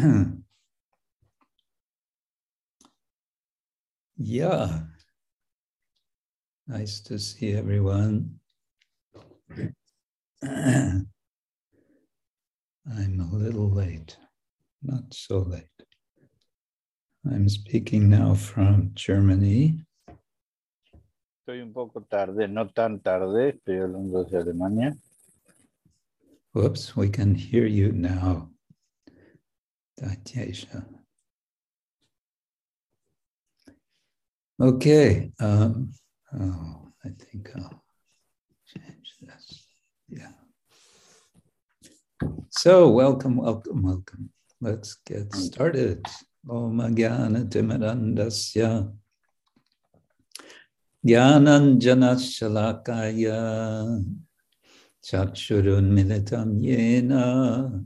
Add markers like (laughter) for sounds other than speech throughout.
(clears throat) yeah. Nice to see everyone. (clears throat) I'm a little late, not so late. I'm speaking now from Germany. Estoy un poco tarde, no tan tarde, estoy hablando desde Alemania. Whoops, we can hear you now. Daityesha. Okay. Um, oh, I think I'll change this. Yeah. So, welcome, welcome, welcome. Let's get started. Om Jnana Timirandasya Jnananjana Shalakaya Chakshurun Militam Yena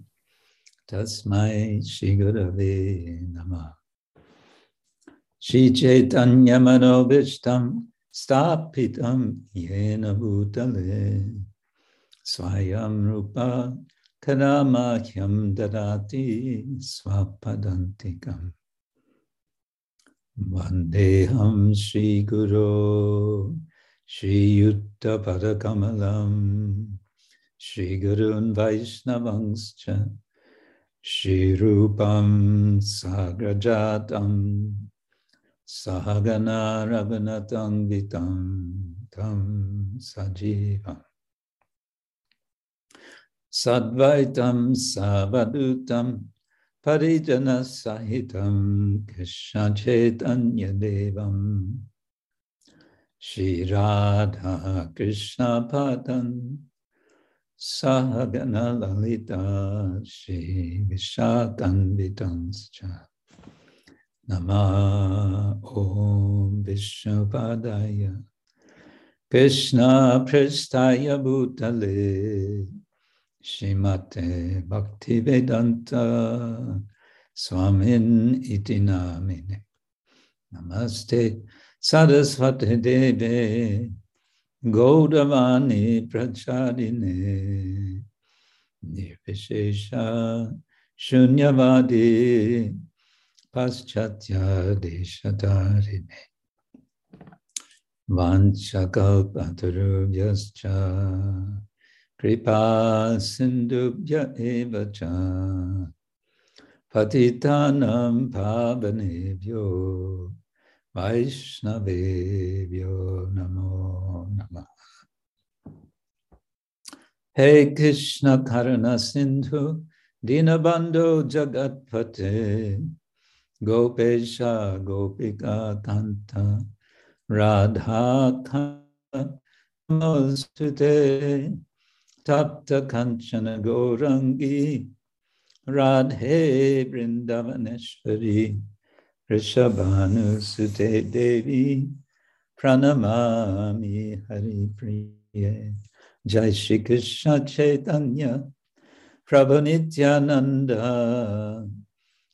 Tasmai Shigurave Nama Shri Chaitanya Manobishtam Stapitam Yena Bhutale Swayam Rupa Karamahyam Dadati Swapadantikam Vandeham Shri Guru Shri Yutta Padakamalam Shri Gurun Vaishnavangscha Shri Rupam Sagrajatam Sahagana Raghunatam Vitam Tam Sajivam Sadvaitam Savadutam Parijana Sahitam Krishna Devam Shri Radha Krishna Padan Sahagana Lalita Shri Vishakanvitanscha Nama Om Vishnupadaya Krishna Prestaya Bhutale. Srimate Bhaktivedanta Swamin iti namine. Namaste Sarasvati Deve Gaudavani Prachadine Nirvishesha Shunyavadi Paschatya Deshatarine Vanchakalpatarubhyascha Kripa Sindhubhya Evacha Patitanam Pavanebhyo Vaishnavebhyo Namo Namah Hey Krishna Karana Sindhu Dinabandho Jagatpate Gopesha Gopika Kanta Radha Kanta Tapta Kanchana Gaurangi Radhe Vrindavaneshwari Vrishabhanu Sute Devi Pranamami Hari Priye Jai Shri Krishna Chaitanya Prabhu Nityananda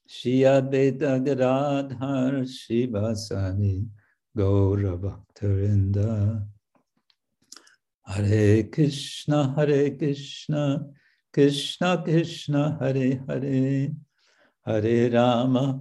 Shri Advaita Gadadhar Shivasani Gaura Hare Krishna, Hare Krishna, Krishna Krishna, Hare Hare, Hare Rama,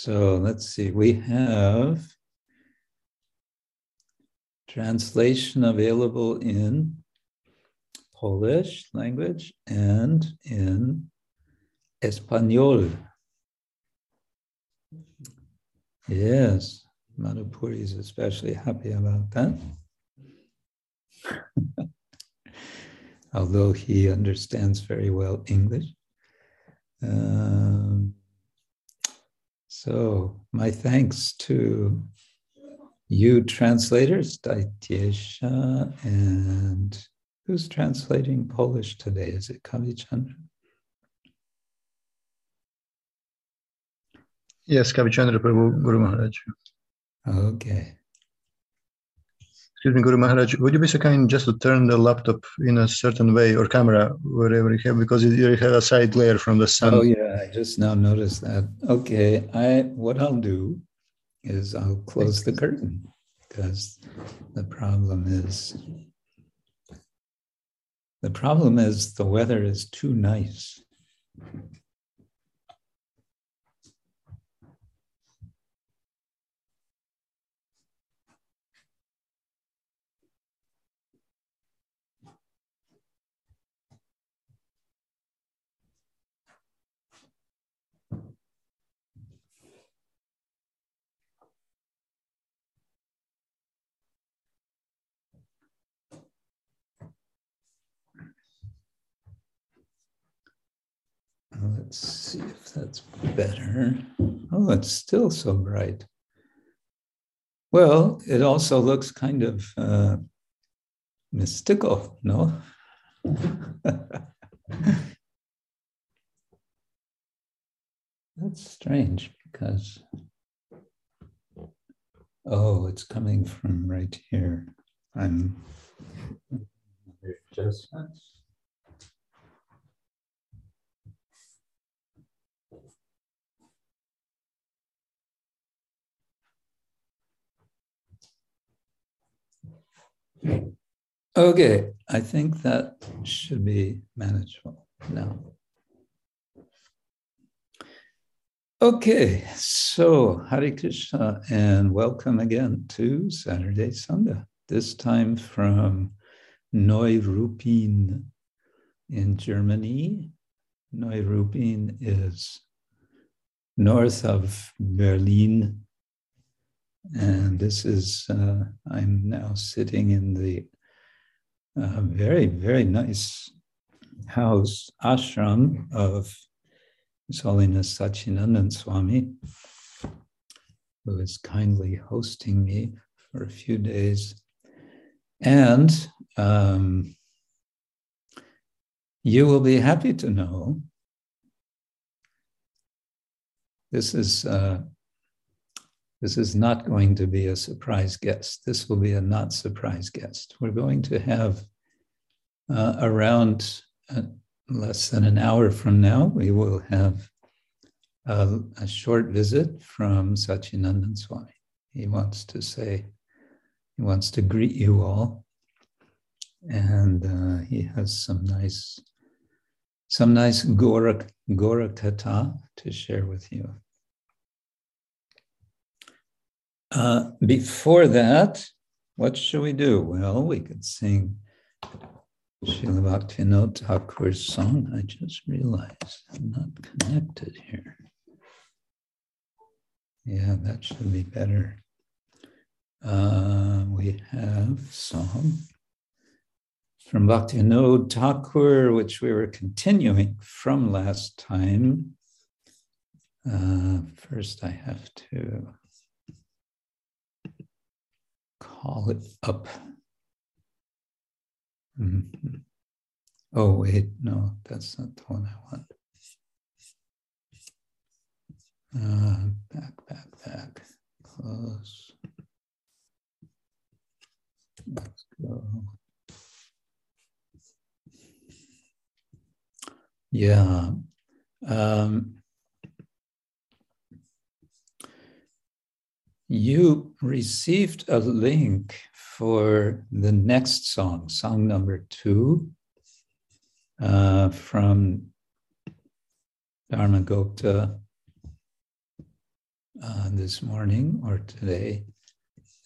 So let's see, we have translation available in Polish language and in Espanol. Yes, Madhupuri is especially happy about that. (laughs) Although he understands very well English. Um, so, my thanks to you translators, Daityesha, and who's translating Polish today? Is it Kavichandra? Yes, Kavichandra Prabhu Guru Maharaj. Okay. Excuse me, Guru Maharaj, would you be so kind just to turn the laptop in a certain way or camera, wherever you have, because you have a side glare from the sun. Oh yeah, I just now noticed that. Okay, I what I'll do is I'll close the curtain because the problem is the problem is the weather is too nice. Let's see if that's better. Oh, it's still so bright. Well, it also looks kind of uh, mystical, no? (laughs) That's strange because, oh, it's coming from right here. I'm adjustments. Okay, I think that should be manageable now. Okay, so Hare Krishna and welcome again to Saturday Sangha, this time from Neuruppin in Germany. Neuruppin is north of Berlin and this is, uh, I'm now sitting in the uh, very, very nice house, ashram of His Holiness Sachinandan Swami, who is kindly hosting me for a few days. And um, you will be happy to know this is uh, this is not going to be a surprise guest. This will be a not surprise guest. We're going to have uh, around uh, less than an hour from now, we will have a, a short visit from Sachinandan Swami. He wants to say, he wants to greet you all. And uh, he has some nice, some nice Gaura, Gaura Katha to share with you. Uh, before that, what should we do? Well, we could sing Srila Bhaktivinoda Thakur's song. I just realized I'm not connected here. Yeah, that should be better. Uh, we have song from Bhaktivinoda Thakur, which we were continuing from last time. Uh, first, I have to call it up. Mm-hmm. Oh, wait, no, that's not the one I want. Uh, back, back, back, close. Let's go. Yeah. Um, you received a link for the next song, song number two, uh, from Dharmagupta uh, this morning or today.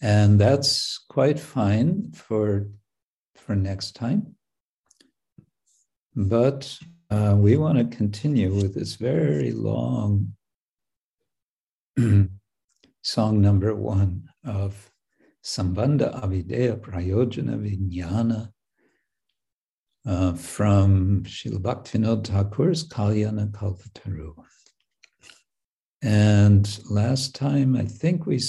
And that's quite fine for, for next time. But uh, we want to continue with this very long (clears throat) song number one of Sambandha Abhidheya Prayojana Vijnana uh, from Srila Bhaktivinoda Thakur's Kalyana Kalpataru. And last time, I think we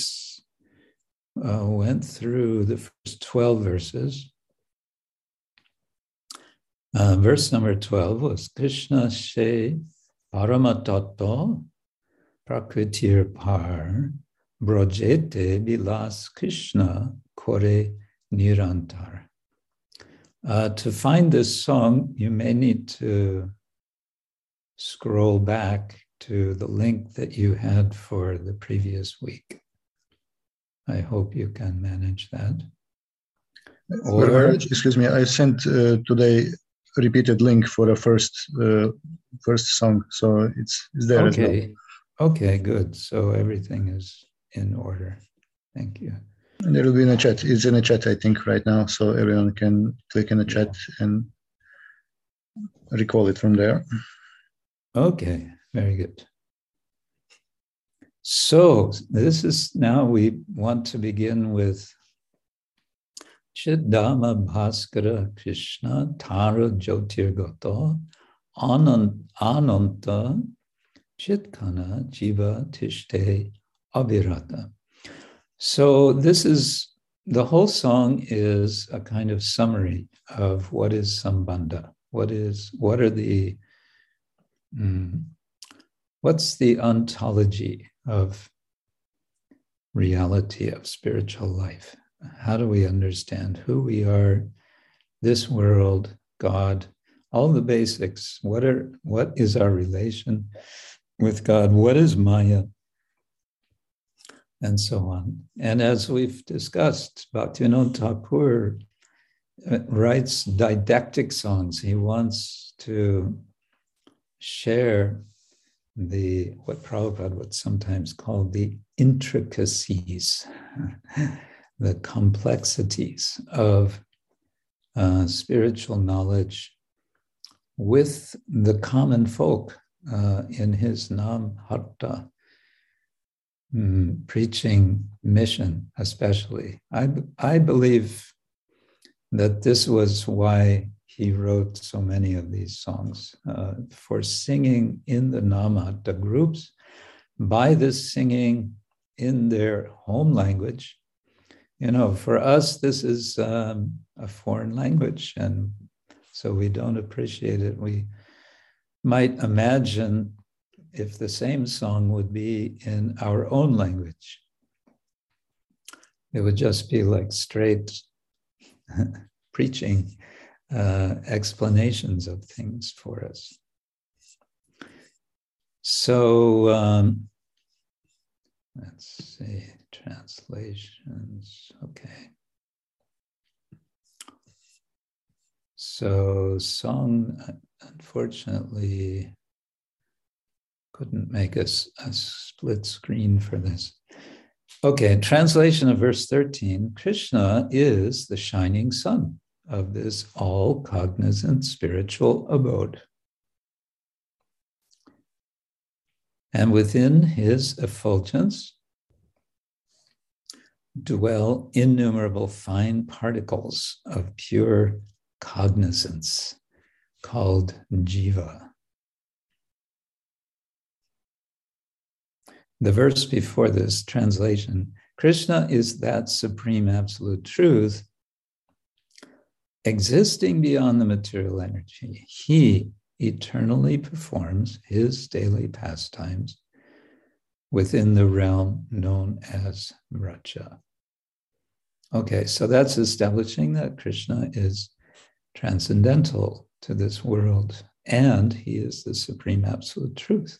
uh, went through the first 12 verses. Uh, verse number 12 was Krishna She Paramatattva Prakritir par brojete bilas Krishna kore nirantar. Uh, to find this song, you may need to scroll back to the link that you had for the previous week. I hope you can manage that. Or, excuse me, I sent uh, today repeated link for the first uh, first song, so it's, it's there. Okay, well. okay, good. So everything is in order. Thank you. And it will be in a chat. It's in a chat, I think, right now, so everyone can click in the chat and recall it from there. Okay, very good. So this is now we want to begin with Chidama Bhaskara Krishna Tara Jyotirgata Ananta Chitkana Jiva Tishte Abhirata. So this is the whole song is a kind of summary of what is sambandha. What is what are the mm, what's the ontology of reality of spiritual life? How do we understand who we are, this world, God, all the basics? What are what is our relation with God? What is Maya? And so on. And as we've discussed, Bhaktivinoda Thakur uh, writes didactic songs. He wants to share the what Prabhupada would sometimes call the intricacies (laughs) the complexities of uh, spiritual knowledge with the common folk uh, in his Nam Hatta mm, preaching mission, especially. I, I believe that this was why he wrote so many of these songs uh, for singing in the Nam Hatta groups. By this singing in their home language, you know, for us, this is um, a foreign language, and so we don't appreciate it. We might imagine if the same song would be in our own language, it would just be like straight (laughs) preaching uh, explanations of things for us. So um, let's see translations. Okay. So, song, unfortunately, couldn't make us a, a split screen for this. Okay, translation of verse 13 Krishna is the shining sun of this all cognizant spiritual abode. And within his effulgence, dwell innumerable fine particles of pure cognizance called jiva. The verse before this translation Krishna is that supreme absolute truth existing beyond the material energy. He eternally performs his daily pastimes within the realm known as Vraja. Okay, so that's establishing that Krishna is transcendental to this world and he is the supreme absolute truth.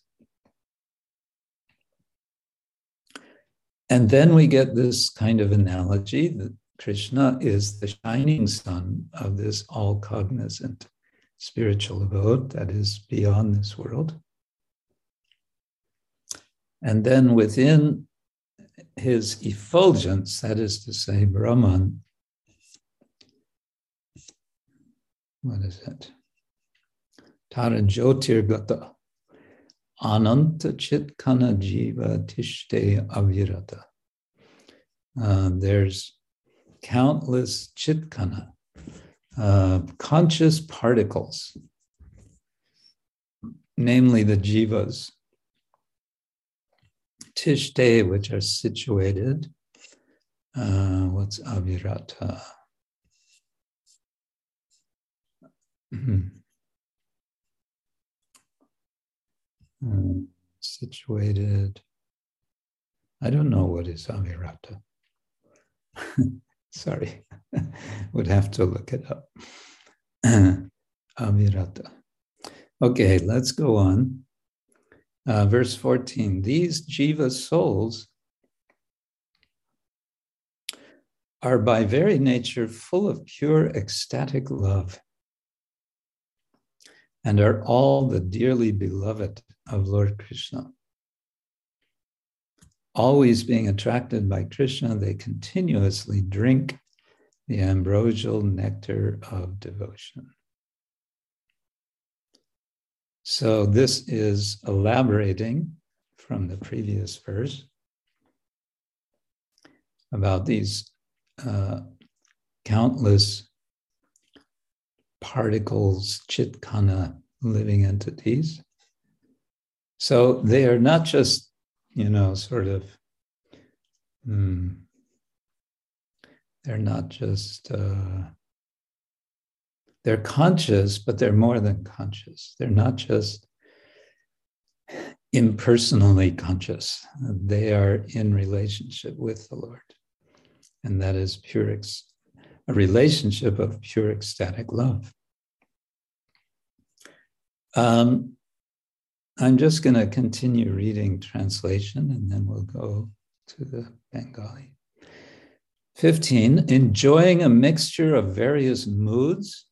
And then we get this kind of analogy that Krishna is the shining sun of this all cognizant spiritual abode that is beyond this world. And then within his effulgence, that is to say, Brahman, what is it? Tara Jyotirgata, Ananta Chitkana Jiva Tishte Avirata. Uh, there's countless chitkana, uh, conscious particles, namely the jivas, tishte, which are situated. Uh, what's avirata? Hmm. situated. I don't know what is Avirata. (laughs) Sorry, (laughs) would have to look it up. (clears throat) Avirata. Okay, let's go on. Uh, verse 14 These jiva souls are by very nature full of pure ecstatic love and are all the dearly beloved of Lord Krishna. Always being attracted by Krishna, they continuously drink the ambrosial nectar of devotion. So, this is elaborating from the previous verse about these uh, countless particles, chitkana, living entities. So they are not just, you know, sort of, mm, they're not just, uh, they're conscious, but they're more than conscious. They're not just impersonally conscious, they are in relationship with the Lord and that is pure, ex- a relationship of pure ecstatic love. Um, I'm just going to continue reading translation and then we'll go to the Bengali. 15, enjoying a mixture of various moods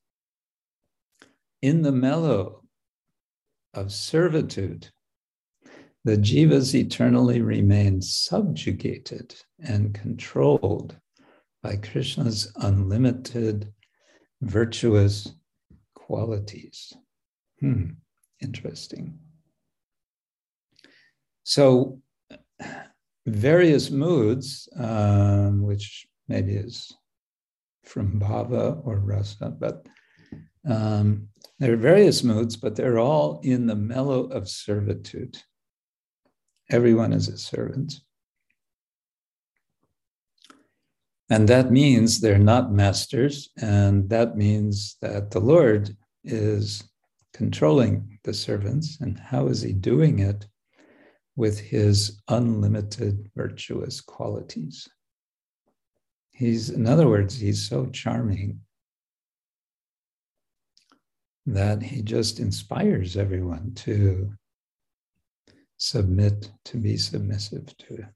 in the mellow of servitude. The jivas eternally remain subjugated and controlled by Krishna's unlimited virtuous qualities. Hmm, interesting. So, various moods, um, which maybe is from bhava or rasa, but um, there are various moods, but they're all in the mellow of servitude. Everyone is a servant. And that means they're not masters. And that means that the Lord is controlling the servants. And how is he doing it? With his unlimited virtuous qualities. He's, in other words, he's so charming that he just inspires everyone to submit, to be submissive to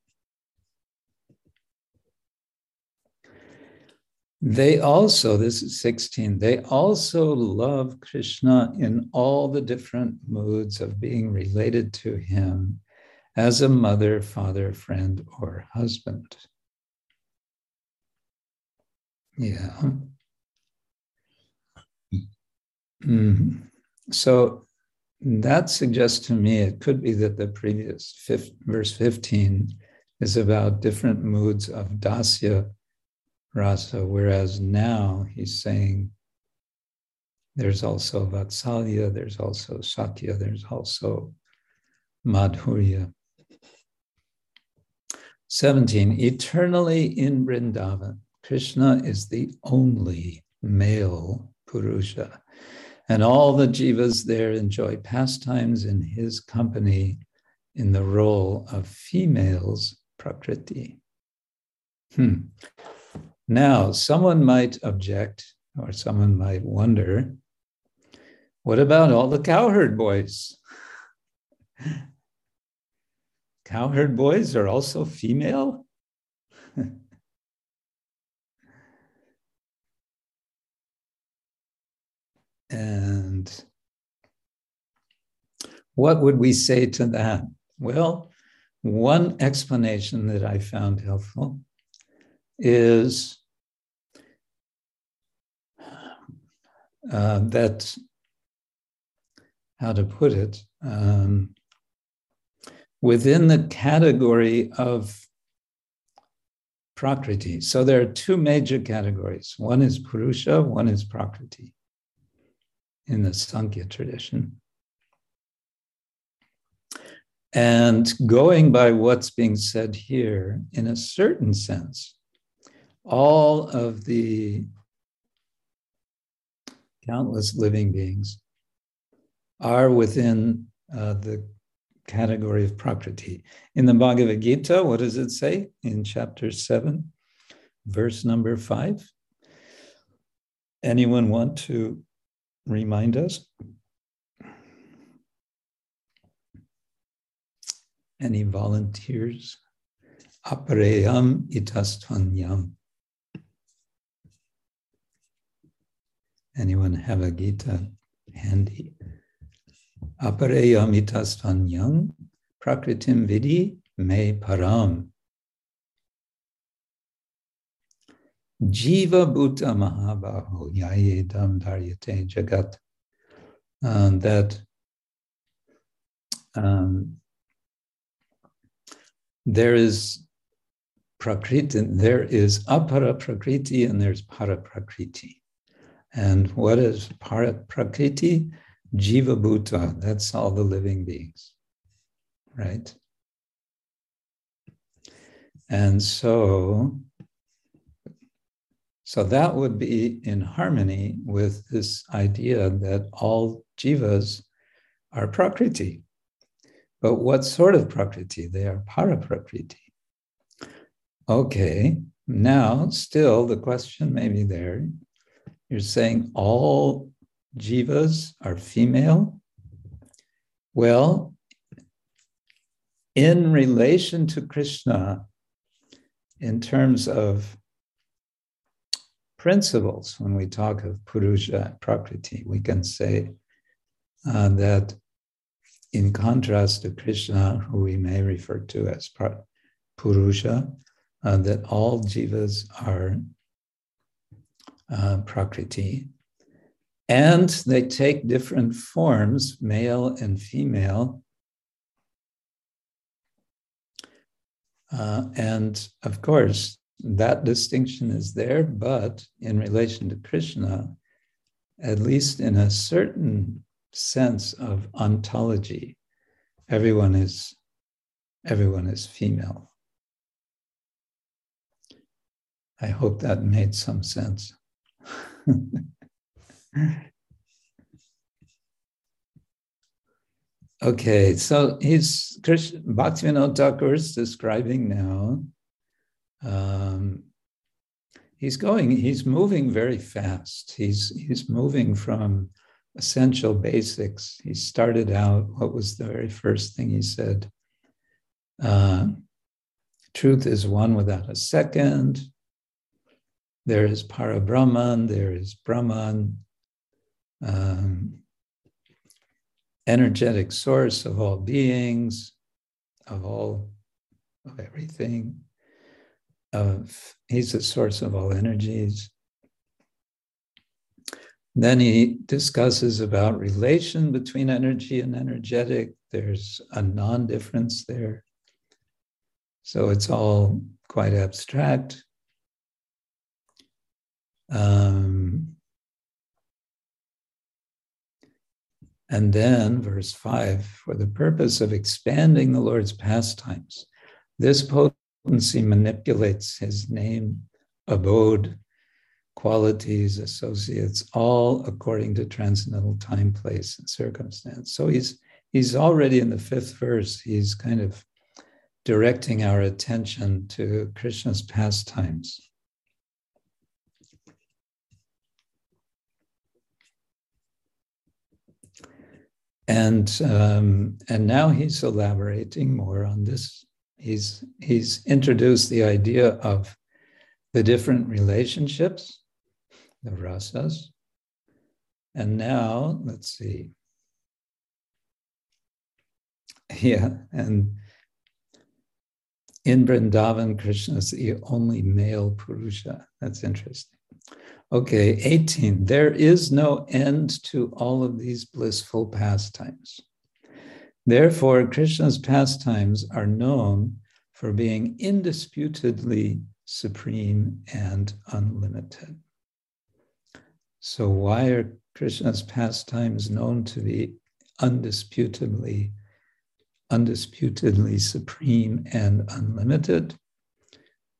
They also, this is 16, they also love Krishna in all the different moods of being related to him as a mother, father, friend, or husband. Yeah. Mm-hmm. So that suggests to me it could be that the previous fifth, verse 15 is about different moods of dasya rasa, whereas now he's saying there's also Vatsalya, there's also sakhya, there's also Madhurya. 17, eternally in Vrindavan, Krishna is the only male Purusha, and all the jivas there enjoy pastimes in his company in the role of females, Prakriti. Hmm. Now, someone might object, or someone might wonder what about all the cowherd boys? (laughs) cowherd boys are also female? (laughs) and what would we say to that? Well, one explanation that I found helpful is uh, that, how to put it, um, within the category of Prakriti. So there are two major categories one is Purusha, one is Prakriti in the Sankhya tradition. And going by what's being said here, in a certain sense, all of the countless living beings are within uh, the category of Prakriti. In the Bhagavad Gita, what does it say in chapter 7, verse number 5? Anyone want to remind us? Any volunteers? Apareyam itastvanyam. Anyone have a Gita handy? Apareyam itastvanyam prakritim vidi me param. Jiva Bhuta Mahabaho Yayedam Daryate Jagat. Uh, that um, there is prakriti, there is apara prakriti and there's para prakriti. And what is prakriti? Jiva Bhuta, that's all the living beings, right? And so, so that would be in harmony with this idea that all jivas are prakriti. But what sort of prakriti? They are para prakriti. Okay, now still the question may be there. You're saying all jivas are female? Well, in relation to Krishna, in terms of principles, when we talk of Purusha Prakriti, we can say uh, that in contrast to Krishna, who we may refer to as Purusha, uh, that all jivas are uh, Prakriti. And they take different forms, male and female. Uh, and of course, that distinction is there, but in relation to Krishna, at least in a certain sense of ontology, everyone is everyone is female. I hope that made some sense. (laughs) okay, so he's Bhaktivinoda Thakur is describing now. Um, he's going, he's moving very fast. He's he's moving from essential basics. He started out, what was the very first thing he said? Uh, truth is one without a second. There is Parabrahman, there is Brahman, um, energetic source of all beings, of all, of everything. Of, he's the source of all energies. Then he discusses about relation between energy and energetic. There's a non-difference there. So it's all quite abstract. Um, and then, verse 5 for the purpose of expanding the Lord's pastimes, this potency manipulates his name, abode, qualities, associates, all according to transcendental time, place, and circumstance. So he's he's already in the fifth verse, he's kind of directing our attention to Krishna's pastimes. And um, and now he's elaborating more on this. He's he's introduced the idea of the different relationships, the rasas, and now let's see. Yeah, and in Vrindavan, Krishna is the only male Purusha. That's interesting. Okay, 18. There is no end to all of these blissful pastimes. Therefore, Krishna's pastimes are known for being indisputably supreme and unlimited. So, why are Krishna's pastimes known to be undisputably, undisputedly supreme and unlimited?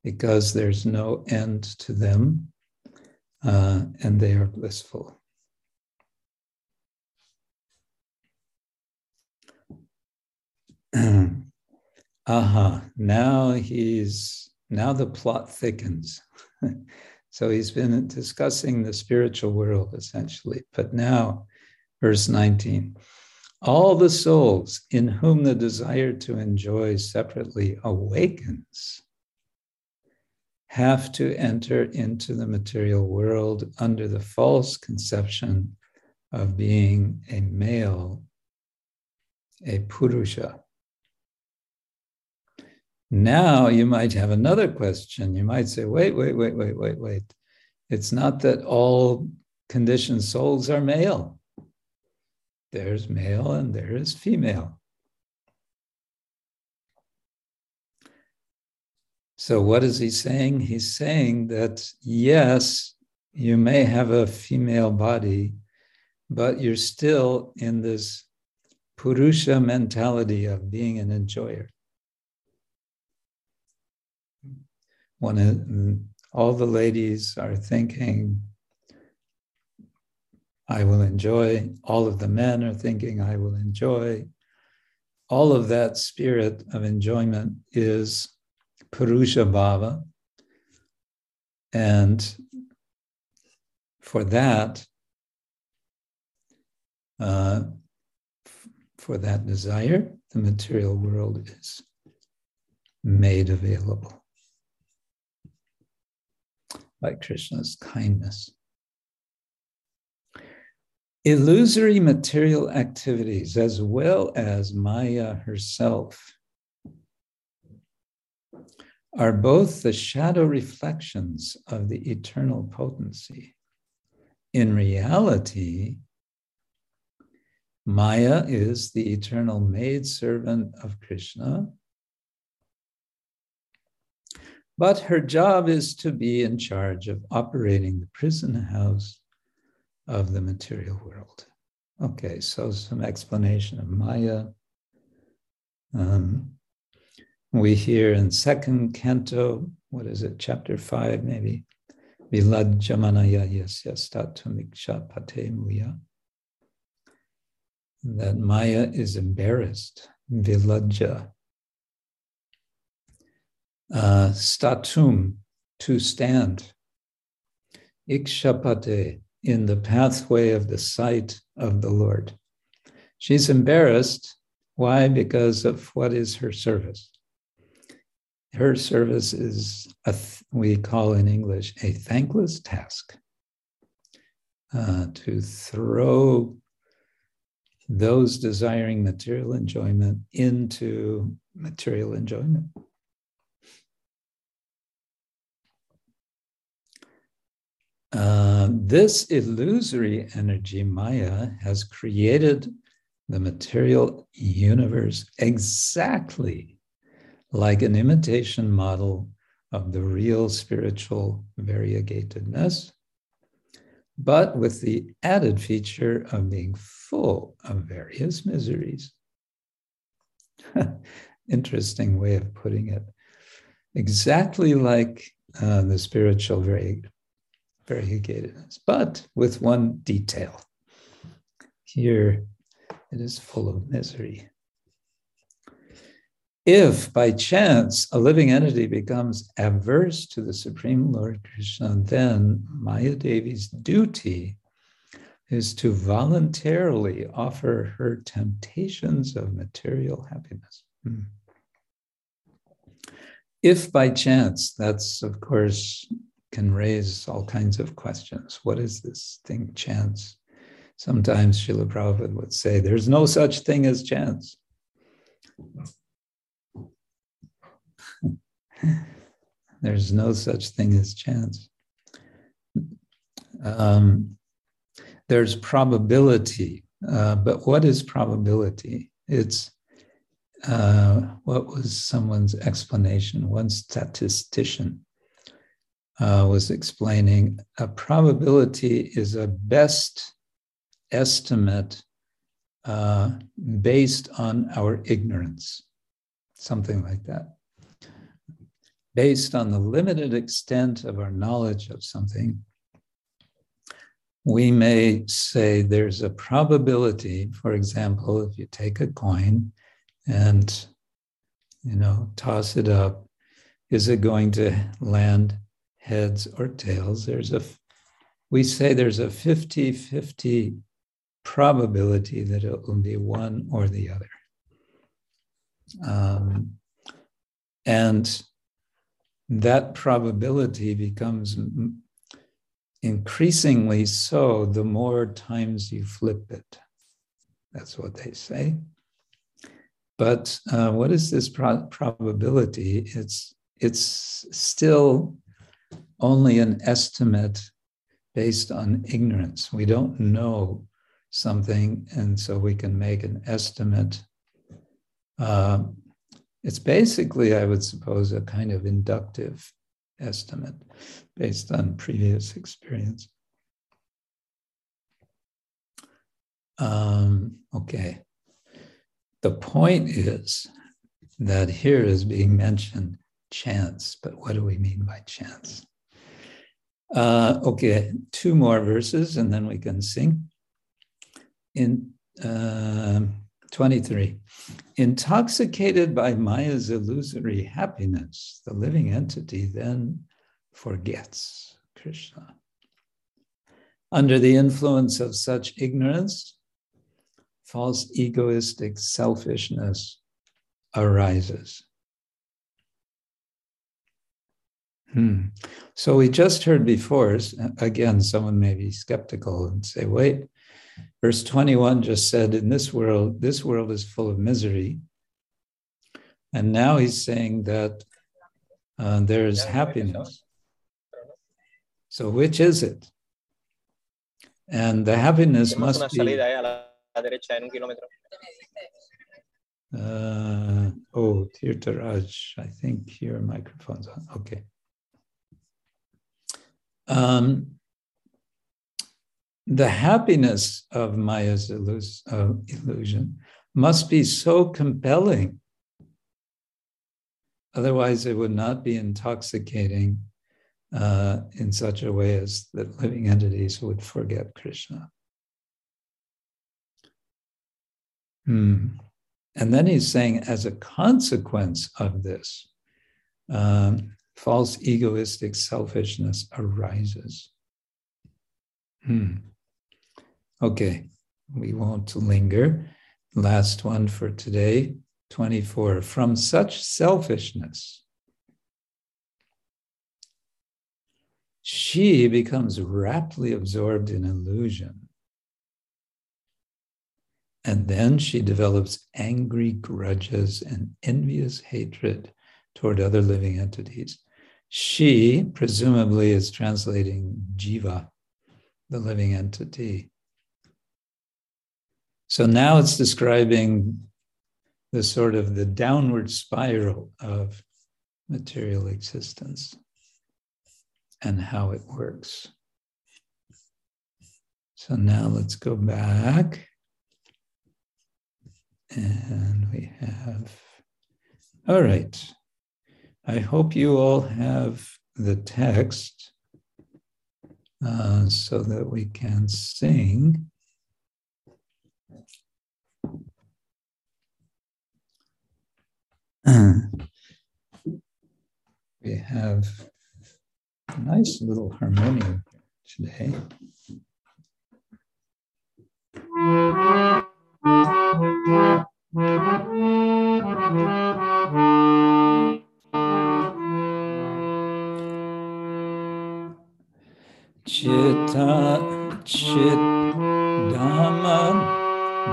Because there's no end to them uh, and they are blissful. (clears throat) aha, now he's, now the plot thickens. (laughs) so he's been discussing the spiritual world essentially, but now, verse 19 all the souls in whom the desire to enjoy separately awakens have to enter into the material world under the false conception of being a male, a Purusha. Now you might have another question. You might say, wait, wait, wait, wait, wait, wait. It's not that all conditioned souls are male. There's male and there is female. So, what is he saying? He's saying that yes, you may have a female body, but you're still in this Purusha mentality of being an enjoyer. One all the ladies are thinking, I will enjoy. All of the men are thinking, I will enjoy. All of that spirit of enjoyment is Purusha Bhava. And for that, uh, for that desire, the material world is made available by Krishna's kindness. Illusory material activities, as well as Maya herself, are both the shadow reflections of the eternal potency. In reality, Maya is the eternal maidservant of Krishna, but her job is to be in charge of operating the prison house of the material world. Okay, so some explanation of Maya. Um, we hear in second canto, what is it, chapter five, maybe, Vilajjamanaya yasya statumiksha pate muya. That Maya is embarrassed, Vilajja. Uh, statum, to stand. Ikshapate, in the pathway of the sight of the Lord. She's embarrassed. Why? Because of what is her service her service is a th- we call in English a thankless task uh, to throw those desiring material enjoyment into material enjoyment. Uh, this illusory energy, Maya, has created the material universe exactly like an imitation model of the real spiritual variegatedness, but with the added feature of being full of various miseries. (laughs) Interesting way of putting it. Exactly like uh, the spiritual vari- variegatedness, but with one detail. Here it is full of misery. If by chance a living entity becomes averse to the Supreme Lord Krishna, then Maya Devi's duty is to voluntarily offer her temptations of material happiness. Hmm. If by chance, that's of course can raise all kinds of questions. What is this thing, chance? Sometimes Srila Prabhupada would say, There's no such thing as chance. (laughs) There's no such thing as chance. Um, there's probability, uh, but what is probability? It's uh, what was someone's explanation? One statistician uh, was explaining a probability is a best estimate uh, based on our ignorance, something like that based on the limited extent of our knowledge of something, we may say there's a probability, for example, if you take a coin and, you know, toss it up. Is it going to land heads or tails? There's a, we say there's a 50 50 probability that it will be one or the other. Um, and that probability becomes increasingly so the more times you flip it. That's what they say. But uh, what is this pro- probability? It's it's still only an estimate based on ignorance. We don't know something, and so we can make an estimate. Uh, it's basically, I would suppose, a kind of inductive estimate based on previous experience. Um, okay. The point is that here is being mentioned chance, but what do we mean by chance? Uh, okay, two more verses and then we can sing. In uh, 23, intoxicated by Maya's illusory happiness, the living entity then forgets Krishna. Under the influence of such ignorance, false egoistic selfishness arises. Hmm. So we just heard before, again, someone may be skeptical and say, wait, verse 21 just said, in this world, this world is full of misery. And now he's saying that uh, there is happiness. So which is it? And the happiness must be. Uh, oh, Tirtaraj, I think your microphone's on. Okay. Um, the happiness of Maya's illus- uh, illusion must be so compelling. Otherwise, it would not be intoxicating uh, in such a way as that living entities would forget Krishna. Hmm. And then he's saying, as a consequence of this, um, false egoistic selfishness arises. Hmm. Okay, we won't linger. Last one for today, 24. From such selfishness, she becomes rapidly absorbed in illusion. And then she develops angry grudges and envious hatred toward other living entities. She, presumably, is translating jiva, the living entity. So now it's describing the sort of the downward spiral of material existence and how it works. So now let's go back. And we have, all right. I hope you all have the text uh, so that we can sing. (clears throat) we have a nice little harmonium today. Chitta Chit Dhamma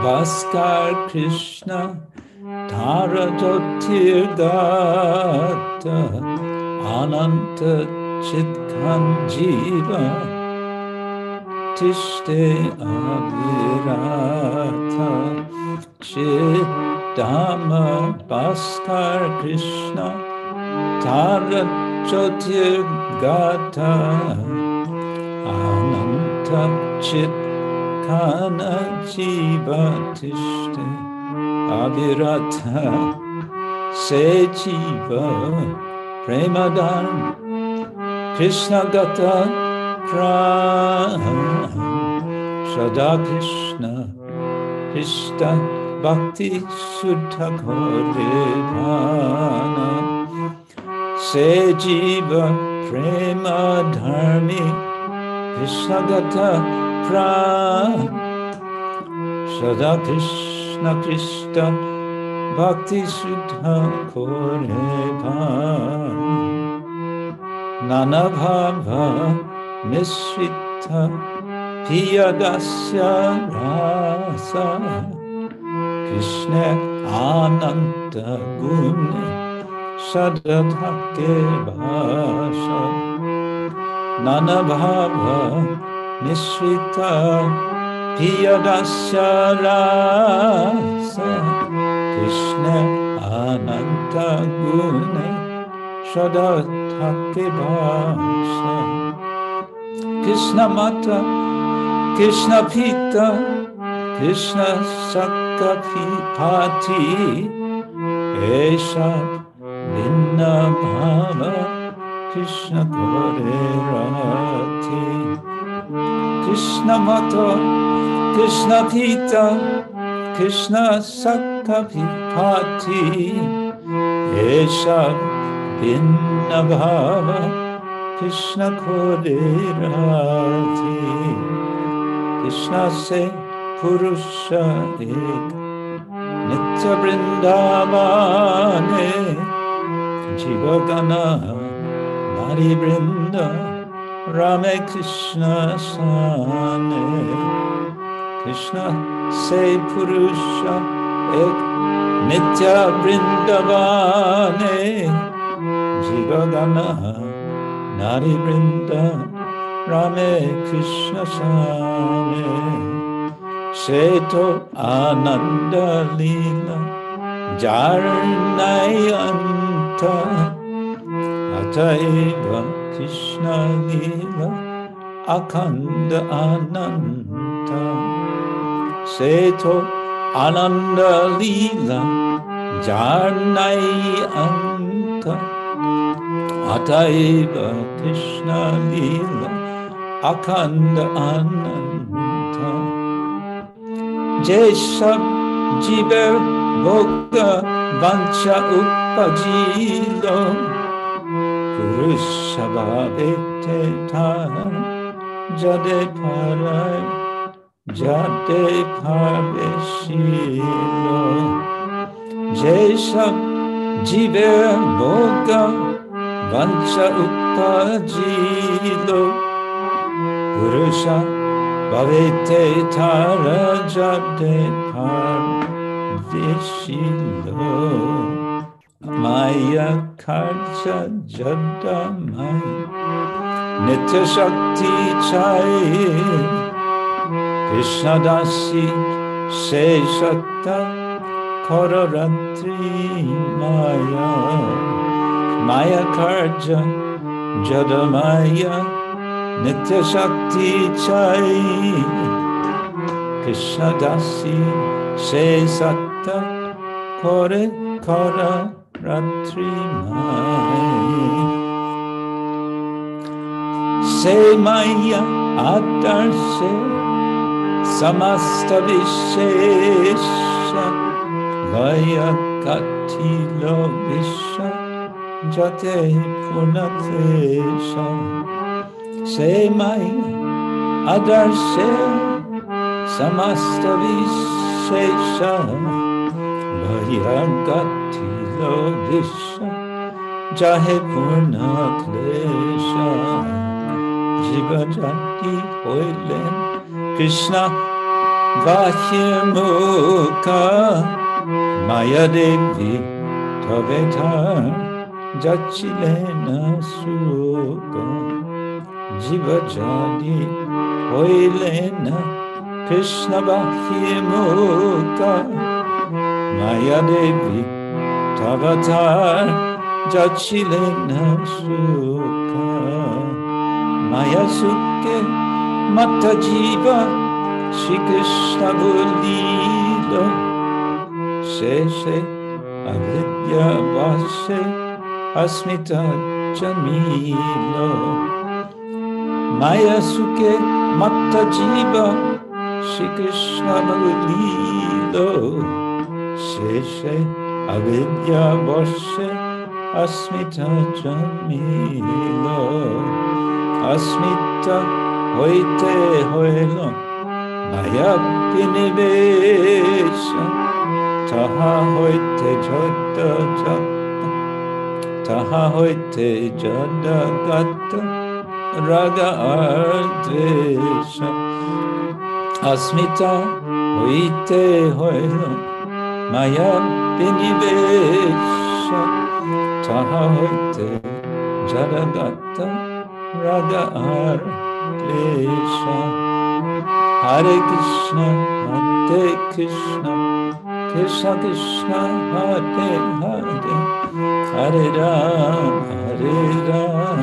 Bhaskar Krishna Tara Jyotirgata Ananta Chitkan Jiva Tishte Avirata Chit Dhamma Bhaskar Krishna Tara Jyotirgata Ananta Chit Kana Jiva Tishte Avirata Se Jiva Premadan Krishna Gata Pran Shada Krishna Krishna bhakti sudha kore bhana se jiva prema dharmi visagata pra sada krishna कृष्णकृष्टभक्तिशुद्धो नेभ नन भिश्रितः यदस्य भास कृष्ण आनन्दगुणक्ते भाष नन भिश्रित bhasha nana bhava misrita piyadasya rasa krishna ananta gune sadadhake bhasha krishna mata krishna pita krishna sakka pati esha Vinna Bhava Krishna Kore Rati Krishna Mata Krishna Pita Krishna Sakka Pati Esha Vinna Bhava Krishna Kore Rati Krishna se Purusha Ek Nitya Vrindavane Jivagana Nari Brinda Rame Krishna Sane Krishna Se Purusha Ek Nitya Vrindavane Jivagana Nari Brinda Rame Krishna Sane Seto Ananda Lila Jarnayanta Ataiva Krishna Lila Akanda Ananta Seto Ananda Lila Jarnayanta Ataiva Krishna Lila Akanda Ananta যে সব জীবের ভোগ বাঞ্ছা উপাজিল পুরুষ স্বভাবেতে যাদে পারায় যাতে ভাবেশীল যে সব জীবের ভোগ বাঞ্ছা উপাজিল purusha Bhavete tara jade par vishilo Maya jada maya. Nitya shakti chai Krishna dasi se shakta Kararatri maya. Maya karja jada maya. Nitya Shakti Chai Krishna Dasi Se Satta Kore Kara Mai Se Maya Adar Se Samasta Vishesha Vaya Katilo Visha Jate Punatesha. Maya Adar Se Samasta Vishesha Vayagati চাহে জীব হইলেন কৃষ্ণ মায়া দেবী থবে যাচ্ছিলেন শোক জীব জাতি হইলেন কৃষ্ণ বাহ্যে মায়া দেবী অবতার, যাচ্ছিলেন সুখা। মায়া সুখকে মাত্র জীবা, শ্রীকৃষ্ণ বলিল শেষে অবিদ্যা বাসে অস্মিতা চমিল মায়া সুখে মত্ত জীব, শ্রীকৃষ্ণ বলিল শেষে অবিদ্যা বর্ষে अस्मिता জন্মিল अस्मिता হইতে হইল মায়া বিনিবেশ তাহা হইতে যত যত তাহা হইতে জগত রাগ দ্বেষ अस्मिता হইতে হইল মায়া beni bekşa tahakte caradatta radar leşa Hare Krishna Hare Krishna Krishna Krishna Hare Hare. Hare Ram Hare Ram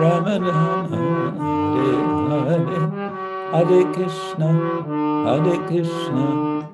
Ram Ram Hare Hare. Hare Krishna Hare Krishna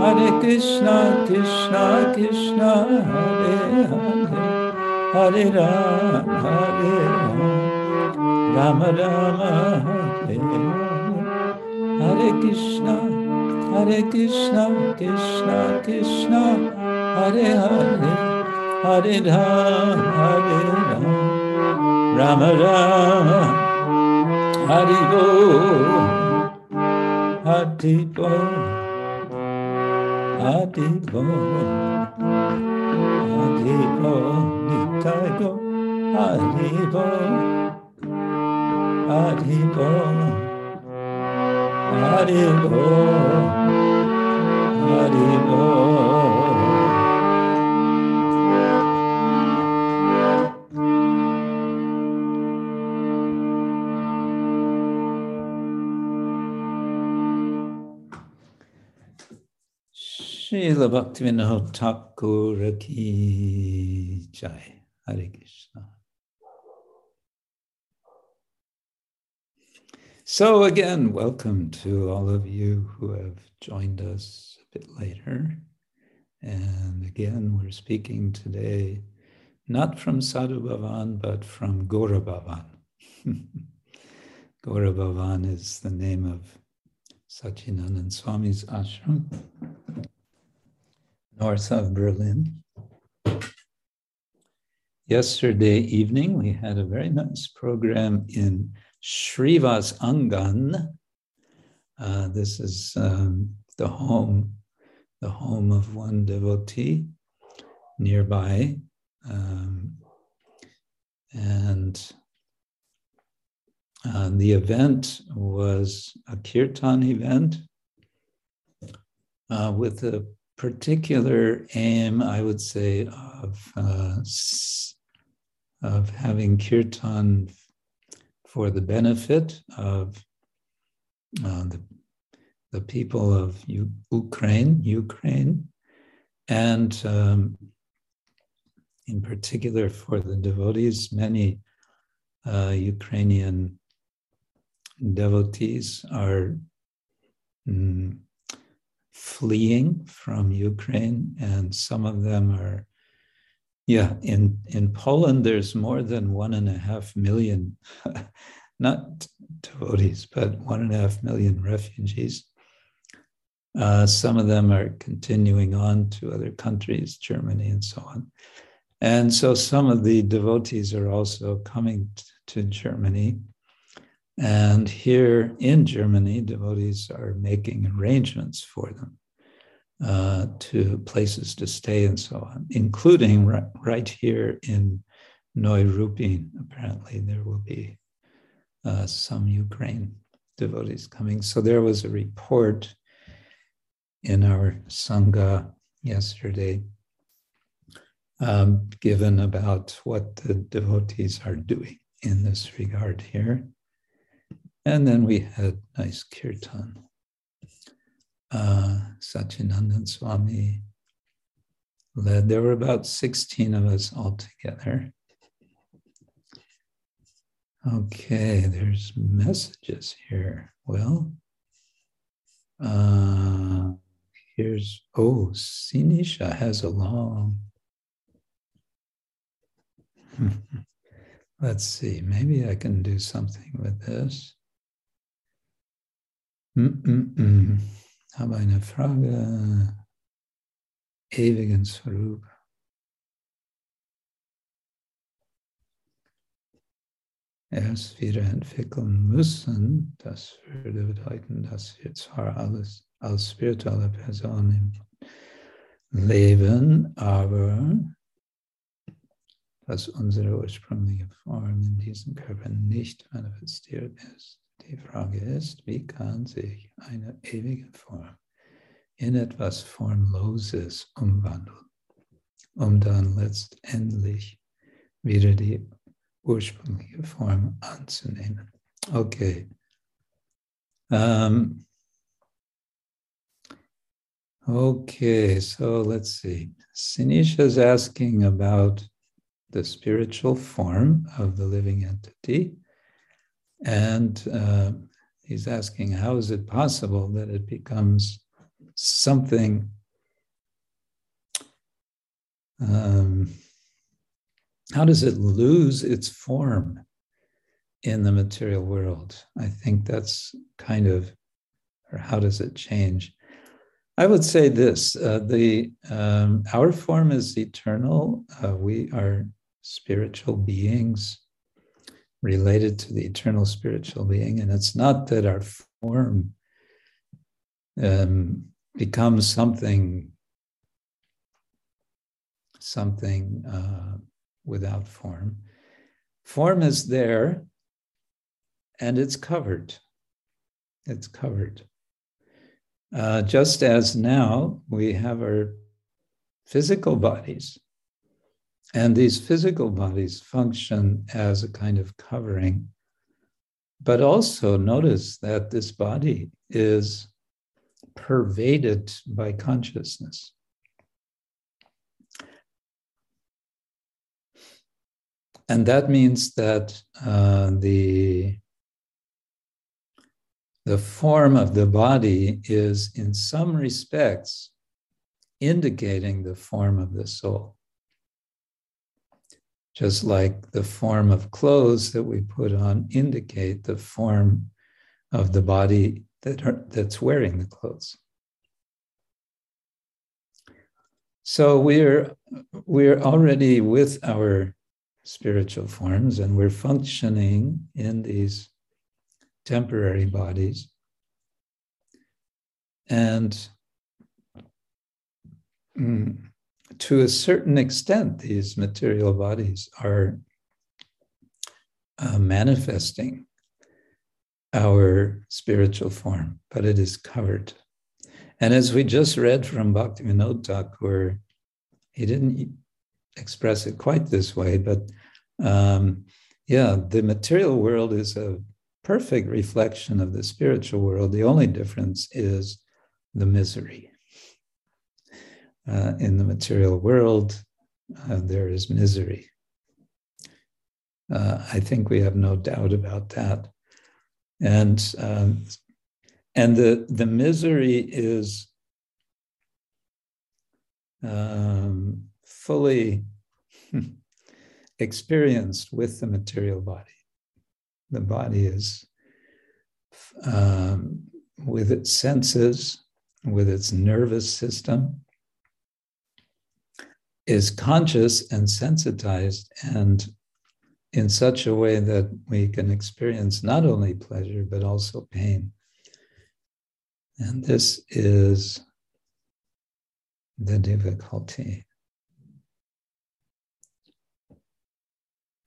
Hare Krishna, Krishna, Krishna, Hare Hare, Hare Rama, Hare Rama, Rama Rama, Hare Rama, Hare Krishna, Hare Krishna, Krishna, Krishna, Hare Hare, Hare Rama, Hare Rama, Rama Rama, Hare Go, Hare Go. Adiboni, Adiboni Taigo, Adiboni, Adiboni, Adiboni, Adiboni. Srila Bhaktivinoda ki jai. Hare Krishna. So again, welcome to all of you who have joined us a bit later. And again, we're speaking today not from Sadhu Bhavan, but from Gaura Bhavan. (laughs) Gaura Bhavan is the name of Sachinandan Swami's ashram north of Berlin. Yesterday evening, we had a very nice program in Srivas Angan. Uh, this is um, the home, the home of one devotee nearby. Um, and uh, the event was a kirtan event uh, with a particular aim, I would say, of uh, of having kirtan for the benefit of uh, the the people of Ukraine, Ukraine, and um, in particular for the devotees, many uh, Ukrainian devotees are. Mm, fleeing from Ukraine, and some of them are, yeah, in, in Poland, there's more than one and a half million, (laughs) not devotees, but one and a half million refugees. Uh, some of them are continuing on to other countries, Germany and so on. And so some of the devotees are also coming t- to Germany and here in Germany, devotees are making arrangements for them uh, to places to stay and so on, including right, right here in Neuruppin. Apparently, there will be uh, some Ukraine devotees coming. So there was a report in our Sangha yesterday um, given about what the devotees are doing in this regard here. And then we had nice kirtan. Uh, Sachinandan Swami led. There were about 16 of us all together. Okay, there's messages here. Well, uh, here's, oh, Sinisha has a long. (laughs) Let's see, maybe I can do something with this. Mm-mm-mm. Habe eine Frage. Ewigen Swarup. erst wieder entwickeln müssen, das würde bedeuten, dass wir zwar alles als spirituelle Person leben, aber dass unsere ursprüngliche Form in diesem Körper nicht manifestiert ist. Die Frage ist, wie kann sich eine ewige Form in etwas Formloses umwandeln, um dann letztendlich wieder die ursprüngliche Form anzunehmen. Okay. Um, okay, so let's see. Sinisha is asking about the spiritual form of the living entity. And uh, he's asking, how is it possible that it becomes something um, how does it lose its form in the material world? I think that's kind of, or how does it change? I would say this: uh, the um, our form is eternal. Uh, we are spiritual beings related to the eternal spiritual being, and it's not that our form um, becomes something something uh, without form. Form is there and it's covered. It's covered. Uh, just as now we have our physical bodies, and these physical bodies function as a kind of covering. But also notice that this body is pervaded by consciousness. and that means that uh, the the form of the body is in some respects indicating the form of the soul just like the form of clothes that we put on indicate the form of the body that are, that's wearing the clothes so we're we're already with our spiritual forms, and we're functioning in these temporary bodies. And mm, to a certain extent, these material bodies are uh, manifesting our spiritual form, but it is covered. And as we just read from Bhaktivinoda Thakur, he didn't express it quite this way, but um, yeah, the material world is a perfect reflection of the spiritual world. The only difference is the misery. Uh, in the material world, uh, there is misery. Uh, I think we have no doubt about that. And um, and the the misery is um, fully (laughs) experienced with the material body. The body is, um, with its senses, with its nervous system, is conscious and sensitized and in such a way that we can experience not only pleasure but also pain. And this is the difficulty.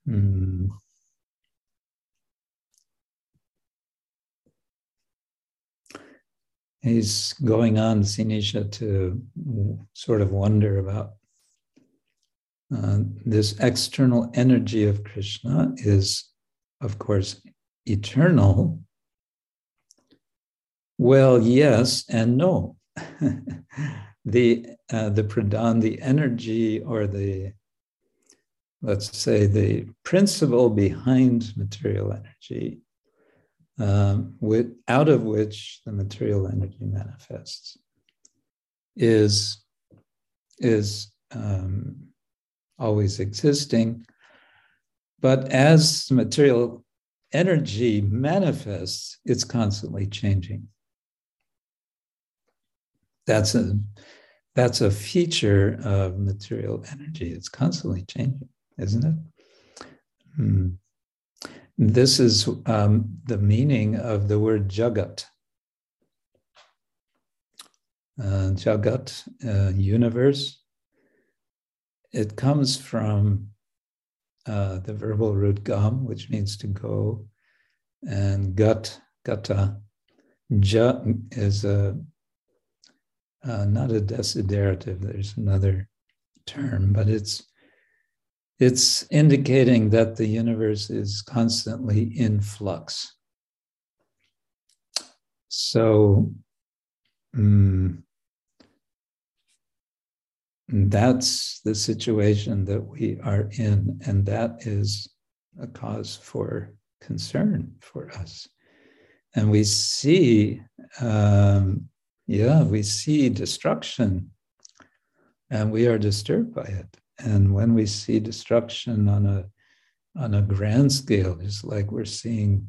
Mm. He's going on, Sinisha, to sort of wonder about uh, this external energy of Krishna is, of course, eternal. Well, yes and no. (laughs) the uh, the pradhan, the energy or the let's say, the principle behind material energy, um, with, out of which the material energy manifests, is, is um, always existing. But as material energy manifests, it's constantly changing. That's a that's a feature of material energy. It's constantly changing, isn't it? Hmm. This is um, the meaning of the word jagat. Uh, jagat, uh, universe. It comes from uh, the verbal root gam, which means to go, and gut, gata. Ja is a uh, not a desiderative. There's another term, but it's it's indicating that the universe is constantly in flux. So um, that's the situation that we are in, and that is a cause for concern for us. And we see um, yeah, we see destruction and we are disturbed by it. And when we see destruction on a on a grand scale, it's like we're seeing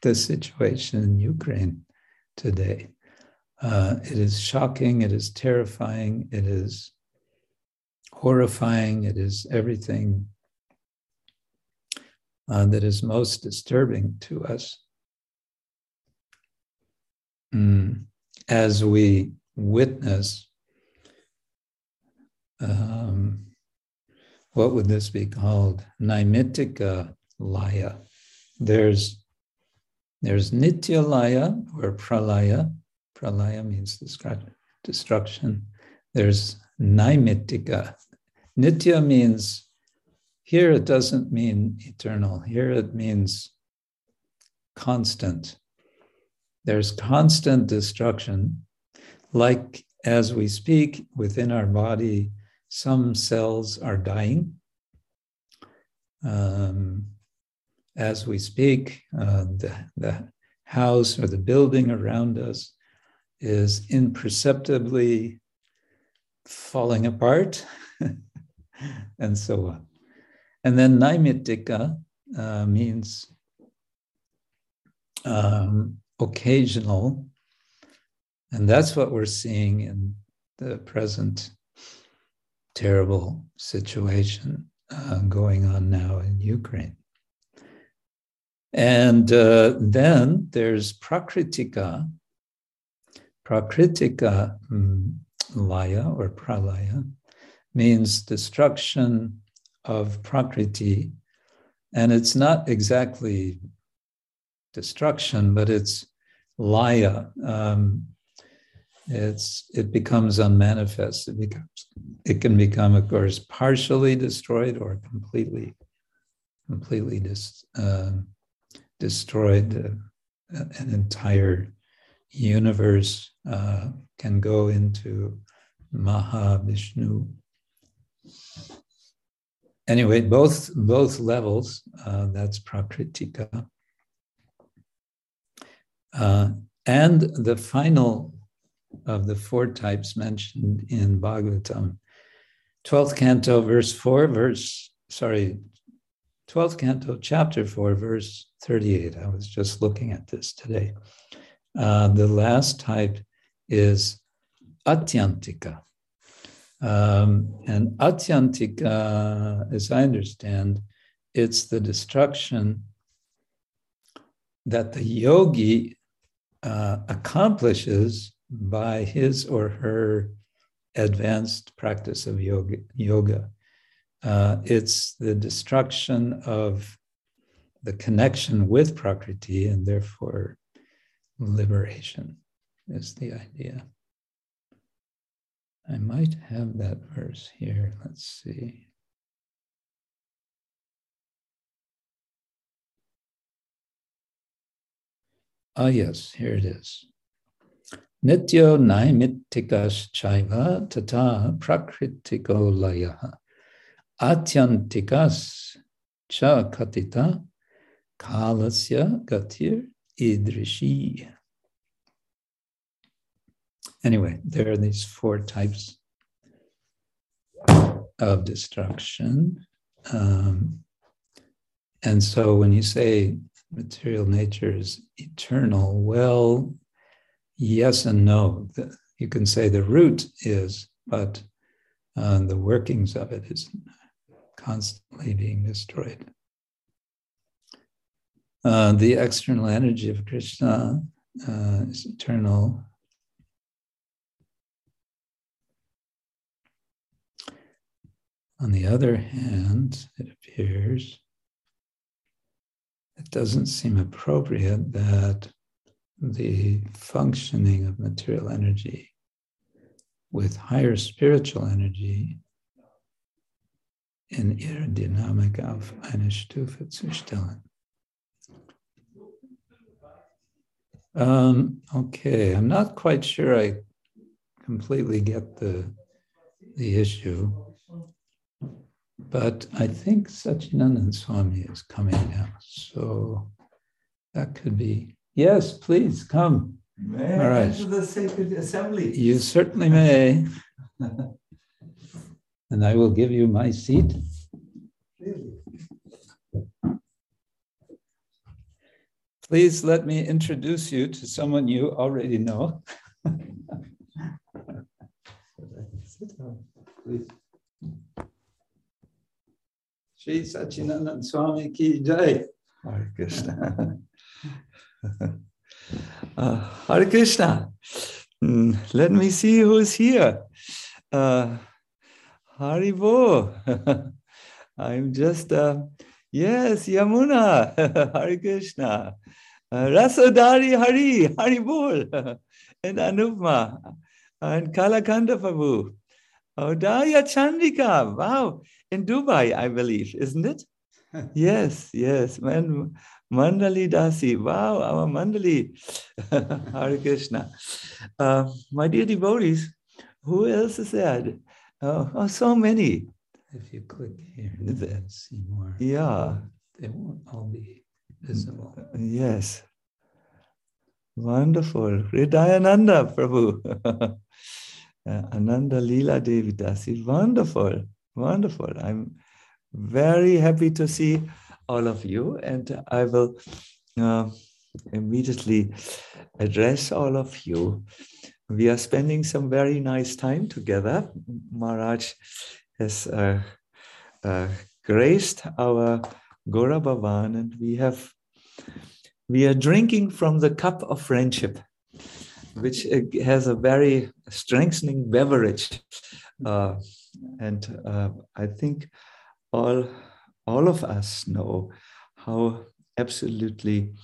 the situation in Ukraine today. Uh, it is shocking, it is terrifying, it is horrifying, it is everything uh, that is most disturbing to us. Mm as we witness, um, what would this be called? Naimittika laya. There's there's nitya laya or pralaya. Pralaya means destruction. There's naimittika. Nitya means here it doesn't mean eternal. Here it means constant. There's constant destruction. Like as we speak within our body, some cells are dying. Um, as we speak, uh, the, the house or the building around us is imperceptibly falling apart, (laughs) and so on. And then naimittika uh, means um, occasional. And that's what we're seeing in the present terrible situation uh, going on now in Ukraine. And uh, then there's Prakritika. Prakritika um, laya or pralaya means destruction of Prakriti. And it's not exactly destruction, but it's laya. Um, it's it becomes unmanifest. It becomes it can become, of course, partially destroyed or completely completely dis, uh, destroyed. Uh, an entire universe uh, can go into Mahavishnu. Anyway, both both levels. Uh, that's prakritika. Uh, and the final of the four types mentioned in Bhagavatam, 12th canto, verse 4, verse, sorry, 12th canto, chapter 4, verse 38. I was just looking at this today. Uh, the last type is Atyantika. Um, and Atyantika, as I understand, it's the destruction that the yogi uh, accomplishes by his or her advanced practice of yoga. yoga. Uh, it's the destruction of the connection with Prakriti and therefore liberation is the idea. I might have that verse here. Let's see. Ah, yes, here it is. Nityo naimitikas chaiva tata prakritiko layaha. Atyantikas cha katita kalasya gatir idrishi. Anyway, there are these four types of destruction. Um, and so when you say material nature is eternal, well, yes and no. You can say the root is, but uh, the workings of it is constantly being destroyed. Uh, the external energy of Krishna uh, is eternal. On the other hand, it appears it doesn't seem appropriate that the functioning of material energy with higher spiritual energy in ihre Dynamik auf eine Stufe zu stellen. Um, okay, I'm not quite sure I completely get the, the issue. But I think Sachinandan Swami is coming now. So that could be. Yes, please come. May All right. enter the sacred assembly? You certainly may. (laughs) And I will give you my seat. Really? Please let me introduce you to someone you already know. (laughs) Sit down, please. Shri Sachinandan Swami ki jai. Hare Krishna. (laughs) uh, Hare Krishna. Mm, let me see who's here. Uh, Haribo. (laughs) I'm just, uh, yes, Yamuna. (laughs) Hare Krishna. Uh, Rasodari Hari, Haribol. and Anupma. And Kalakanda Prabhu. Oh, Daya Chandrika. Wow. In Dubai, I believe, isn't it? (laughs) yes, yes. Man, Mandali Dasi. Wow, our Mandali. (laughs) Hare Krishna. Uh, my dear devotees, who else is there? Oh, oh, so many. If you click here, can see more. Yeah, They won't all be visible. yes. Wonderful. Hridayananda Prabhu. (laughs) Uh, Ananda Leela Devi Dasi. Wonderful. Wonderful. I'm very happy to see all of you, and I will uh, immediately address all of you. We are spending some very nice time together. Maharaj has uh, uh, graced our Gaura Bhavan, and we have we are drinking from the cup of friendship, which uh, has a very strengthening beverage. And uh, I think all, all of us know how absolutely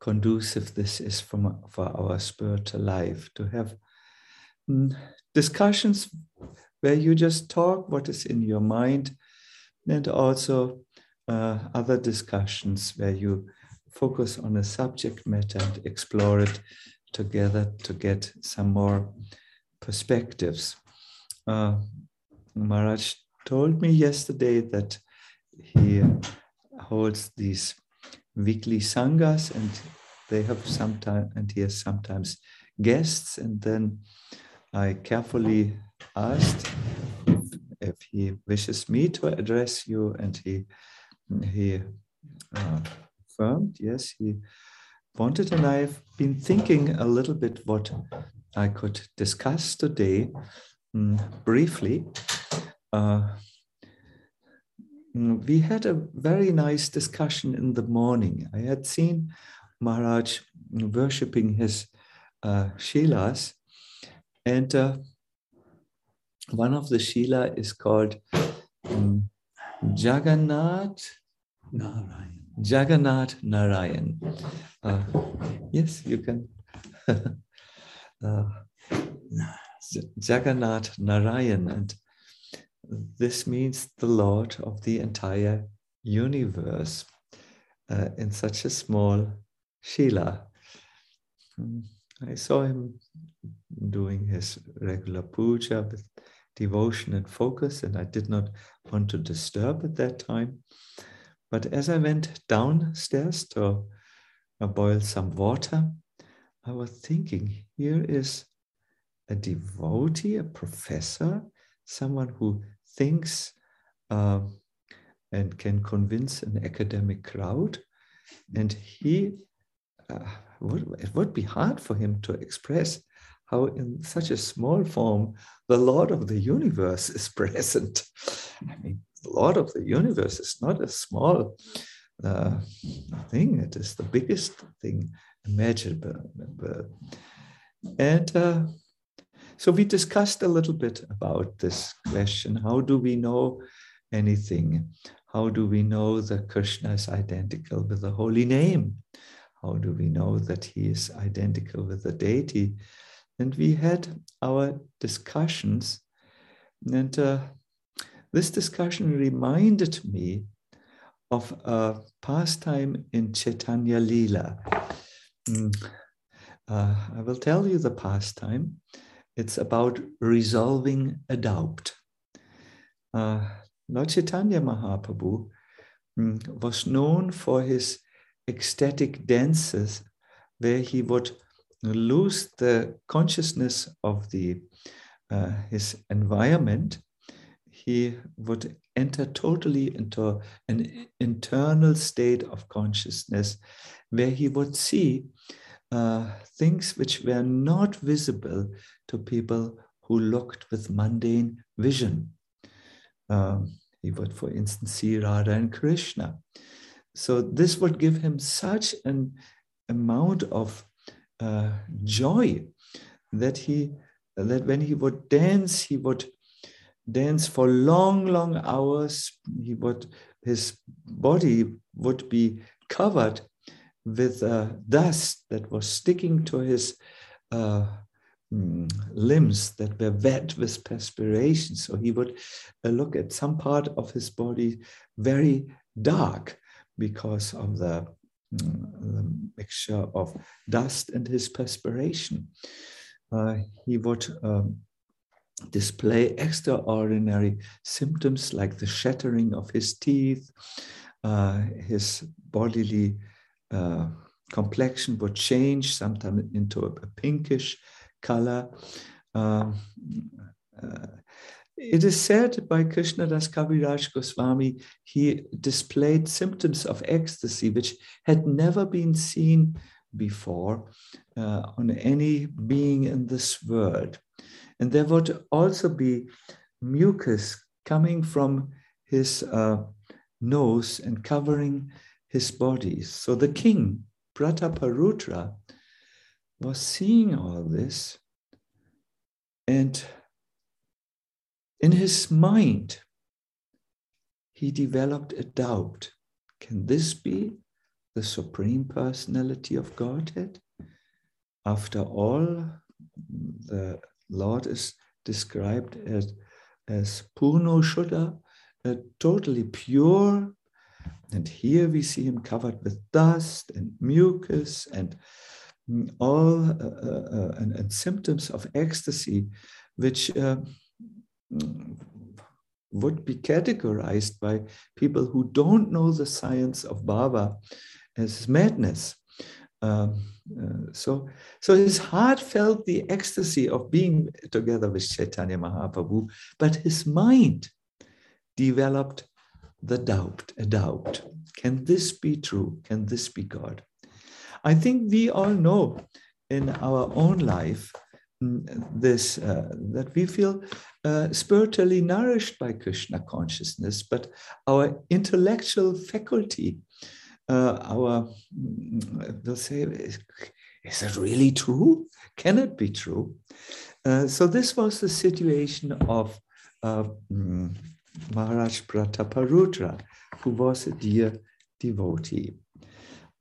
conducive this is from, for our spiritual life to have mm, discussions where you just talk what is in your mind and also uh, other discussions where you focus on a subject matter and explore it together to get some more perspectives. Uh, Maharaj told me yesterday that he holds these weekly sanghas and they have sometimes and he has sometimes guests. And then I carefully asked if, he wishes me to address you and he he uh, affirmed yes he wanted. And I've been thinking a little bit what I could discuss today mm, briefly uh, mm, we had a very nice discussion in the morning. I had seen Maharaj worshipping his uh, Shilas, and uh, one of the Shila is called um, Jagannath, Narayan. Jagannath Narayan. Uh, yes, you can. (laughs) uh, Jagannath Narayan, and this means the Lord of the entire universe uh, in such a small Shila. Mm, I saw him doing his regular puja with devotion and focus, and I did not want to disturb at that time. But as I went downstairs to uh, boil some water, I was thinking here is a devotee, a professor, someone who thinks uh, and can convince an academic crowd. And he, uh, would, it would be hard for him to express how, in such a small form, the Lord of the universe is (laughs) present. I mean, the Lord of the universe is not a small uh, thing, it is the biggest thing imaginable. And uh, so we discussed a little bit about this question how do we know anything? How do we know that Krishna is identical with the holy name? How do we know that he is identical with the deity? And we had our discussions, and uh, this discussion reminded me of a pastime in Chaitanya Lila. Mm. Uh, I will tell you the pastime. It's about resolving a doubt. Uh, Lord Chaitanya Mahaprabhu mm, was known for his ecstatic dances, where he would lose the consciousness of the uh, his environment. He would enter totally into an internal state of consciousness, where he would see uh, things which were not visible to people who looked with mundane vision. Um, he would, for instance, see Radha and Krishna. So this would give him such an amount of uh, joy that he that when he would dance, he would dance for long, long hours. He would his body would be covered with uh, dust that was sticking to his uh, mm, limbs that were wet with perspiration. So he would uh, look at some part of his body very dark because of the, mm, the mixture of dust and his perspiration. Uh, he would um, display extraordinary symptoms like the shattering of his teeth, uh, his bodily uh, complexion would change, sometimes into a, a pinkish color. Um, uh, it is said by Krishna Krishnadas Kaviraj Goswami, he displayed symptoms of ecstasy which had never been seen before uh, on any being in this world. And there would also be mucus coming from his uh, nose and covering his body. So the king, Prataparudra, was seeing all this and in his mind, he developed a doubt. Can this be the Supreme Personality of Godhead? After all, the Lord is described as, as Purno Shuddha, a totally pure and here we see him covered with dust and mucus and all uh, uh, uh, and, and, symptoms of ecstasy, which uh, would be categorized by people who don't know the science of bhava as madness. Um, uh, so, so his heart felt the ecstasy of being together with Chaitanya Mahaprabhu, but his mind developed the doubt, a doubt. Can this be true? Can this be God? I think we all know in our own life mm, this uh, that we feel uh, spiritually nourished by Krishna consciousness, but our intellectual faculty, uh, our mm, we'll say, is, is it really true? Can it be true? Uh, so this was the situation of mm, Maharaj Prataparudra, who was a dear devotee.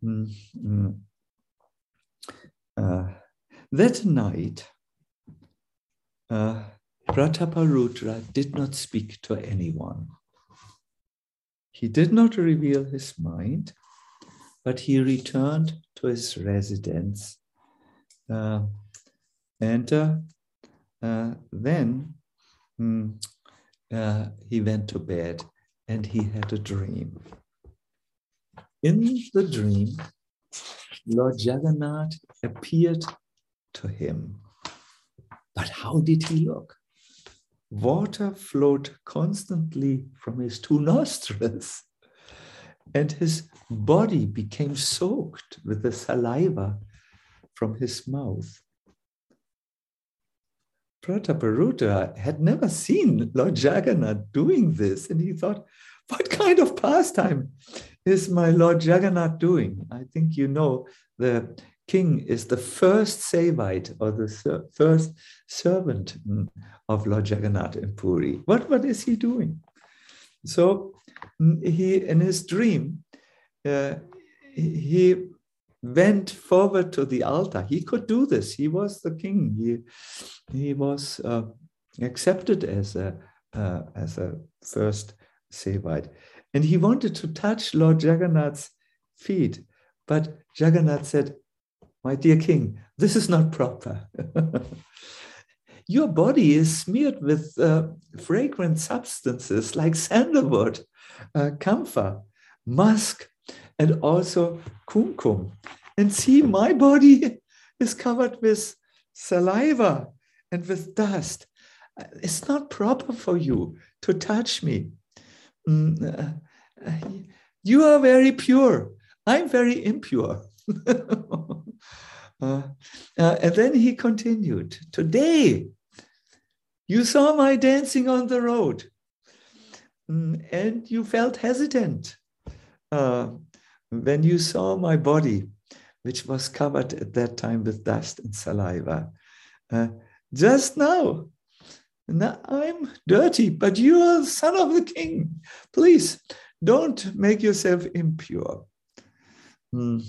Mm, mm. Uh, that night, uh, Prataparudra did not speak to anyone. He did not reveal his mind, but he returned to his residence. Uh, and uh, uh, then mm, uh, he went to bed and he had a dream. In the dream, Lord Jagannath appeared to him. But how did he look? Water flowed constantly from his two (laughs) nostrils, and his body became soaked with the saliva from his mouth. Prataparudra had never seen Lord Jagannath doing this, and he thought, What kind of pastime is my Lord Jagannath doing? I think you know the king is the first Sevite or the ser- first servant of Lord Jagannath in Puri. What, what is he doing? So he, in his dream, uh, he went forward to the altar. He could do this. He was the king. He, he was uh, accepted as a, uh, as a first Sevite. And he wanted to touch Lord Jagannath's feet. But Jagannath said, My dear king, this is not proper. (laughs) Your body is smeared with uh, fragrant substances like sandalwood, uh, camphor, musk, and also kumkum. And see, my body is covered with saliva and with dust. It's not proper for you to touch me. Mm, uh, you are very pure. I'm very impure. (laughs) uh, uh, and then he continued Today, you saw my dancing on the road, mm, and you felt hesitant uh, when you saw my body, which was covered at that time with dust and saliva. Uh, just now, now, I'm dirty, but you are the son of the king. Please don't make yourself impure. Hmm.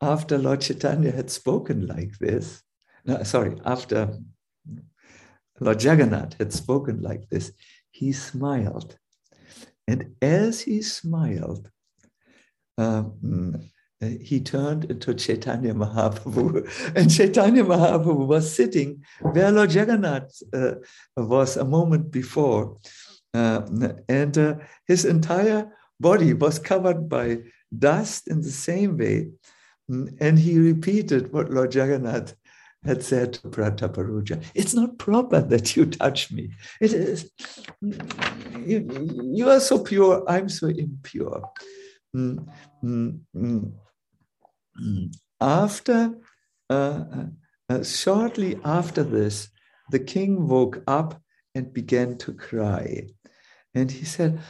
After Lord Chaitanya had spoken like this, no, sorry, after Lord Jagannath had spoken like this, he smiled. And as he smiled, um, he turned into Chaitanya Mahaprabhu. (laughs) And Chaitanya Mahaprabhu was sitting where Lord Jagannath uh, was a moment before. Uh, and uh, his entire body was covered by dust in the same way. And he repeated what Lord Jagannath had said to Prataparudra. It's not proper that you touch me. It is, you, you are so pure, I'm so impure. Mm, mm, mm. After, uh, uh, uh, shortly after this, the king woke up and began to cry. And he said,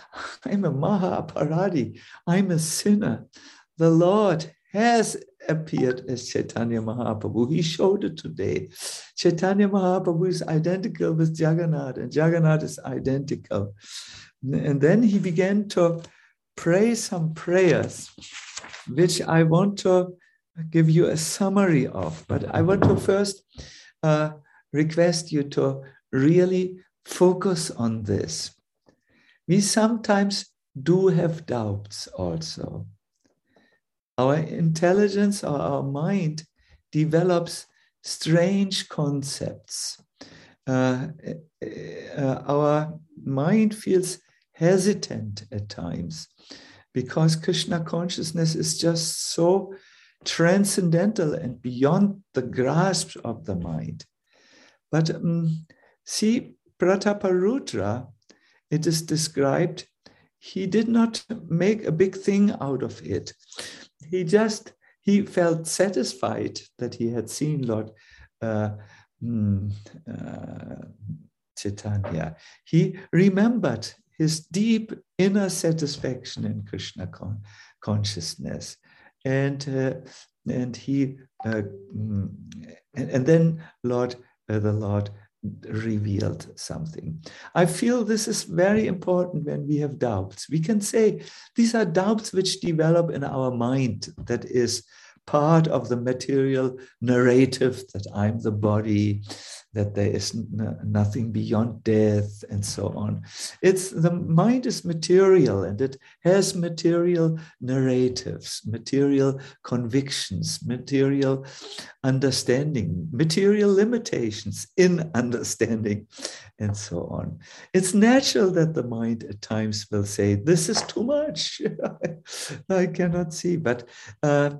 I'm a Mahaparadi, I'm a sinner. The Lord has appeared as Chaitanya Mahaprabhu. He showed it today. Chaitanya Mahaprabhu is identical with Jagannath, and Jagannath is identical. And then he began to pray some prayers which I want to give you a summary of. But I want to first uh, request you to really focus on this. We sometimes do have doubts also. Our intelligence or our mind develops strange concepts. Uh, uh, our mind feels hesitant at times because Krishna consciousness is just so transcendental and beyond the grasp of the mind. But um, see, Prataparudra, it is described, he did not make a big thing out of it. He just, he felt satisfied that he had seen Lord uh, mm, uh, Chaitanya. He remembered his deep inner satisfaction in Krishna con- consciousness. And, uh, and he, uh, mm, and, and, then Lord, uh, the Lord revealed something. I feel this is very important when we have doubts. We can say these are doubts which develop in our mind that is part of the material narrative that I'm the body, that there is nothing beyond death, and so on. It's the mind is material and it has material narratives, material convictions, material understanding, material limitations in understanding, and so on. It's natural that the mind at times will say, This is too much. (laughs) I cannot see. But uh,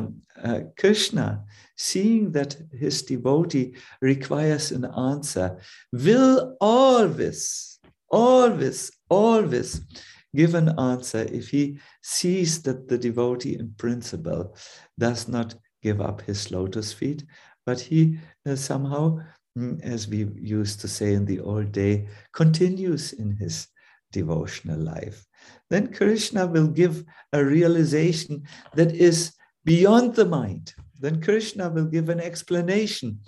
um, uh, Krishna, seeing that his devotee requires an answer, will always, always, always give an answer if he sees that the devotee in principle does not give up his lotus feet, but he uh, somehow, mm, as we used to say in the old day, continues in his devotional life. Then Krishna will give a realization that is beyond the mind. Then Krishna will give an explanation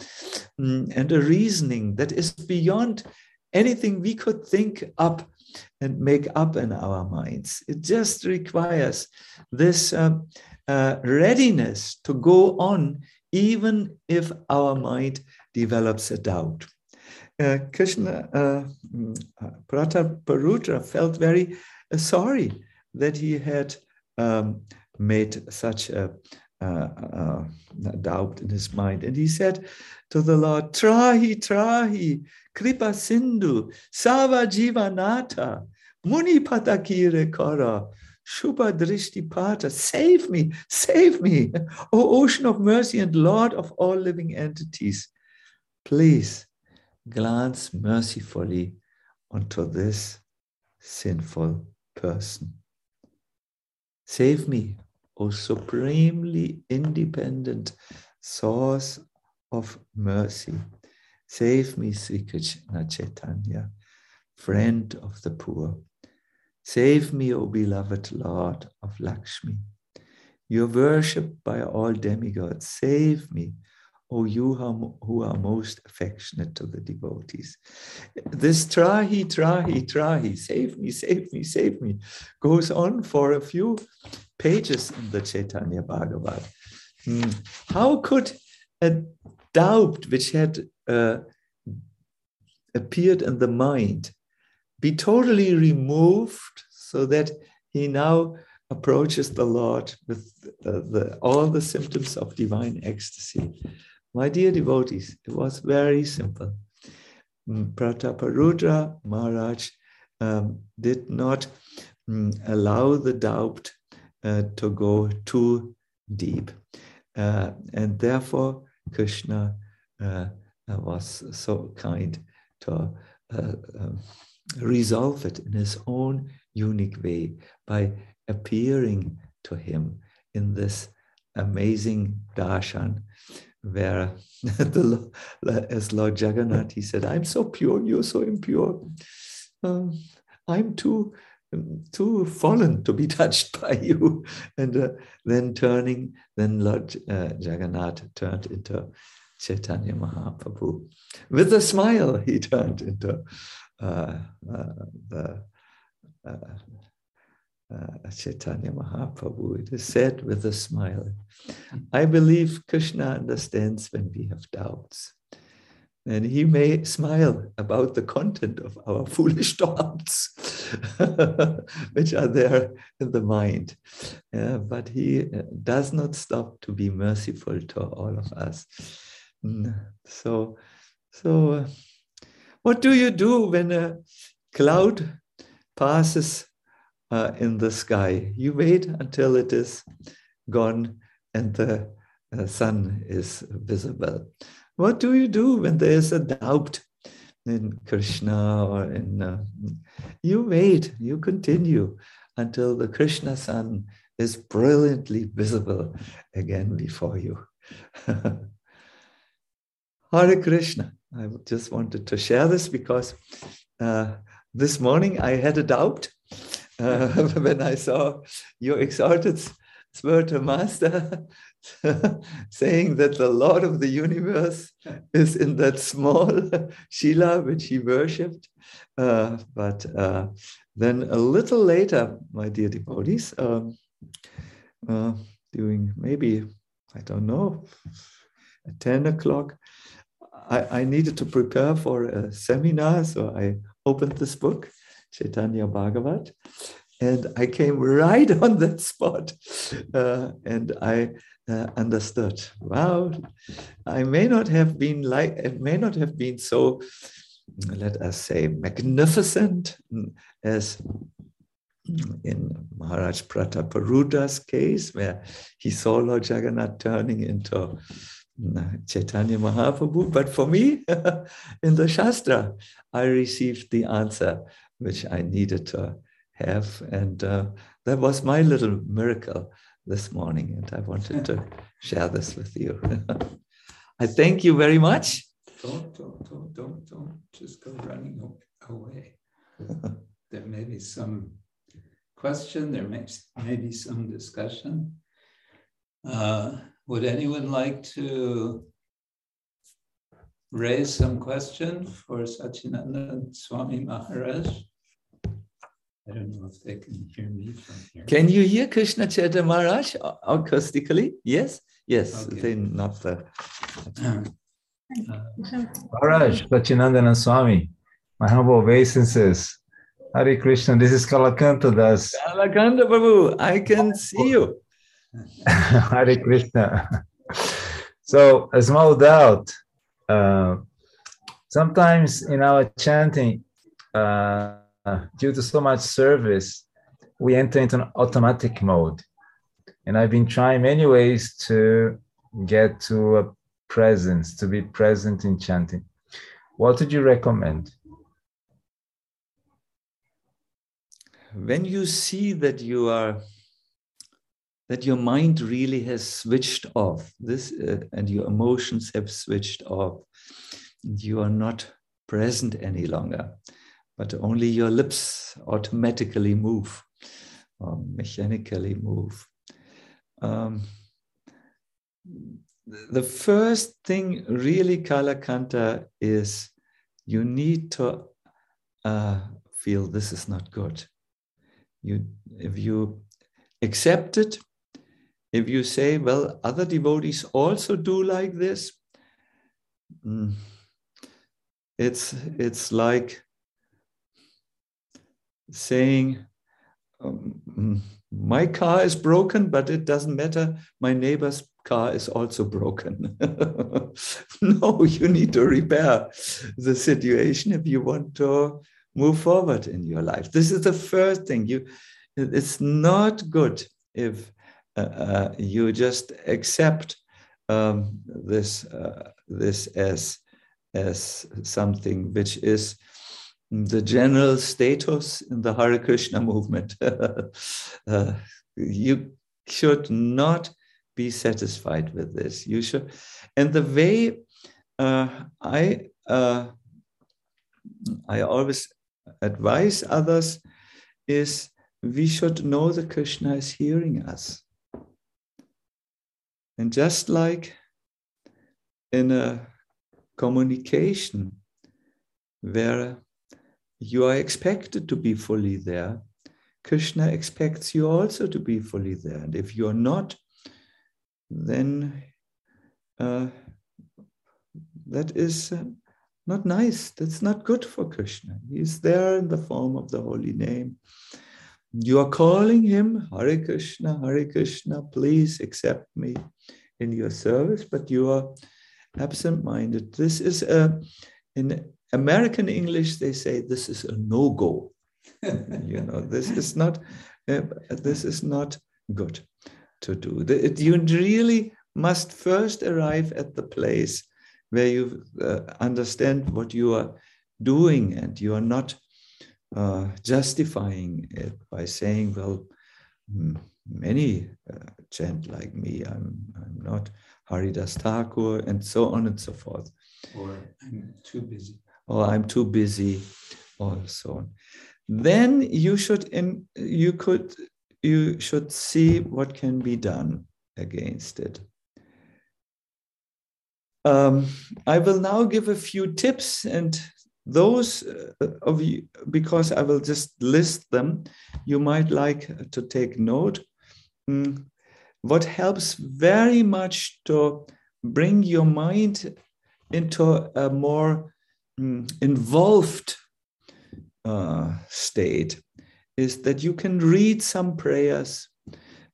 mm, and a reasoning that is beyond anything we could think up and make up in our minds. It just requires this uh, uh, readiness to go on, even if our mind develops a doubt. Uh, Krishna uh, mm, Prataparudra felt very uh, sorry that he had um, made such a, a, doubt in his mind. And he said to the Lord, Trahi, Trahi, Kripa Sindhu, Sava Jivanata, Muni Patakire Kara, Shubha Pata, save me, save me, O ocean of mercy and Lord of all living entities. Please glance mercifully onto this sinful person. Save me, O supremely independent source of mercy. Save me, Sri Krishna Chaitanya, friend of the poor. Save me, O beloved Lord of Lakshmi. You're worshipped by all demigods. Save me, O you who are most affectionate to the devotees. This trahi, trahi, trahi, save me, save me, save me, goes on for a few pages in the Chaitanya Bhagavat. Hmm. How could a doubt which had uh, appeared in the mind be totally removed so that he now approaches the Lord with uh, the, all the symptoms of divine ecstasy. My dear devotees, it was very simple. Mm, Prataparudra Maharaj um, did not um, allow the doubt uh, to go too deep. Uh, and therefore, Krishna uh, was so kind to uh, um, resolve it in his own unique way by appearing to him in this amazing darshan where (laughs) the, as Lord Jagannath, he said, I'm so pure, you're so impure. Um, I'm too, too fallen to be (laughs) touched by you. And uh, then turning, then Lord uh, Jagannath turned into Chaitanya Mahaprabhu. With a smile, he turned into uh, uh, the uh, uh, Chaitanya Mahaprabhu. It is said with a smile. I believe Krishna understands when we have doubts. And he may smile about the content of our (laughs) foolish thoughts, (laughs) which are there in the mind. Uh, but he does not stop to be merciful to all of us. Mm, so, so uh, what do you do when a cloud passes uh, in the sky? You wait until it is gone and the uh, sun is visible. What do you do when there is a doubt in Krishna or in. Uh, you wait, you continue until the Krishna sun is brilliantly visible again before you. (laughs) Hare Krishna. I just wanted to share this because uh, this morning I had a doubt uh, (laughs) when I saw your exalted spiritual master (laughs) saying that the Lord of the universe is in that small (laughs) Shila which he worshipped. Uh, but uh, then a little later, my dear devotees, um, uh, during maybe I don't know, at 10 o'clock, I, I needed to prepare for a seminar. So I opened this book, Chaitanya Bhagavat, and I came right (laughs) on that spot. Uh, and I uh, understood, wow, I may not have been like, it may not have been so, let us say, magnificent as in Maharaj Prataparudra's case, where he saw Lord Jagannath turning into Chaitanya Mahaprabhu. But for me, (laughs) in the Shastra, I received the answer which I needed to have. And uh, that was my little miracle this morning. And I wanted to (laughs) share this with you. (laughs) I thank you very much. Don't, don't, don't, don't, don't just go running away. (laughs) there may be some question, there may, may be some discussion. Uh, would anyone like to raise some question for Sachinandan Swami Maharaj? I don't know if they can hear me from here. Can you hear Krishna Chaitanya Maharaj acoustically? Yes? Yes, Okay. then not the. Uh, Maharaj, Sachinandan Swami, my humble obeisances. Hare Krishna, this is Kalakanta Das. Kalakanta Prabhu, I can see you. (laughs) Hare Krishna. So, a small doubt. Uh, sometimes in our chanting, uh, due to so much service, we enter into an automatic mode. And I've been trying many ways to get to a presence, to be present in chanting. What would you recommend? When you see that you are, that your mind really has switched off, this uh, and your emotions have switched off, you are not present any longer, but only your lips automatically move or mechanically move. Um, the first thing really kalakanta is you need to uh, feel this is not good you if you accept it if you say well other devotees also do like this mm, it's it's like saying um, mm, my car is broken but it doesn't matter. My neighbor's car is also broken. (laughs) No you need to repair the situation if you want to move forward in your life. This is the first thing. You it's not good if uh, uh, you just accept um, this uh, this as as something which is the general status in the Hare Krishna (laughs) movement. (laughs) Uh, you should not be satisfied with this. You should, and the way uh, I uh, I always advise others is we should know that Krishna is hearing us. And just like in a communication where you are expected to be fully there, Krishna expects you also to be fully there. And if you're not, then uh, that is uh, not nice. That's not good for Krishna. He's there in the form of the holy name. You are calling him Hare Krishna, Hare Krishna, please accept me in your service, but you are absent minded. This is a, in American English, they say this is a no go. (laughs) you know, this is not, uh, this is not good to do. The- You really must first arrive at the place where you uh, understand what you are doing and you are not uh, justifying it by saying, well, many uh, chant like me, I'm, I'm not Haridas Thakur, and so on and so forth. or I'm too busy. Or I'm too busy, or so on. Then you should in you could you should see what can be done against it. Um, I will now give a few tips, and those uh, of you, because I will just list them, you might like to take note. Mm, what helps very much to bring your mind into a more involved uh, state is that you can read some prayers.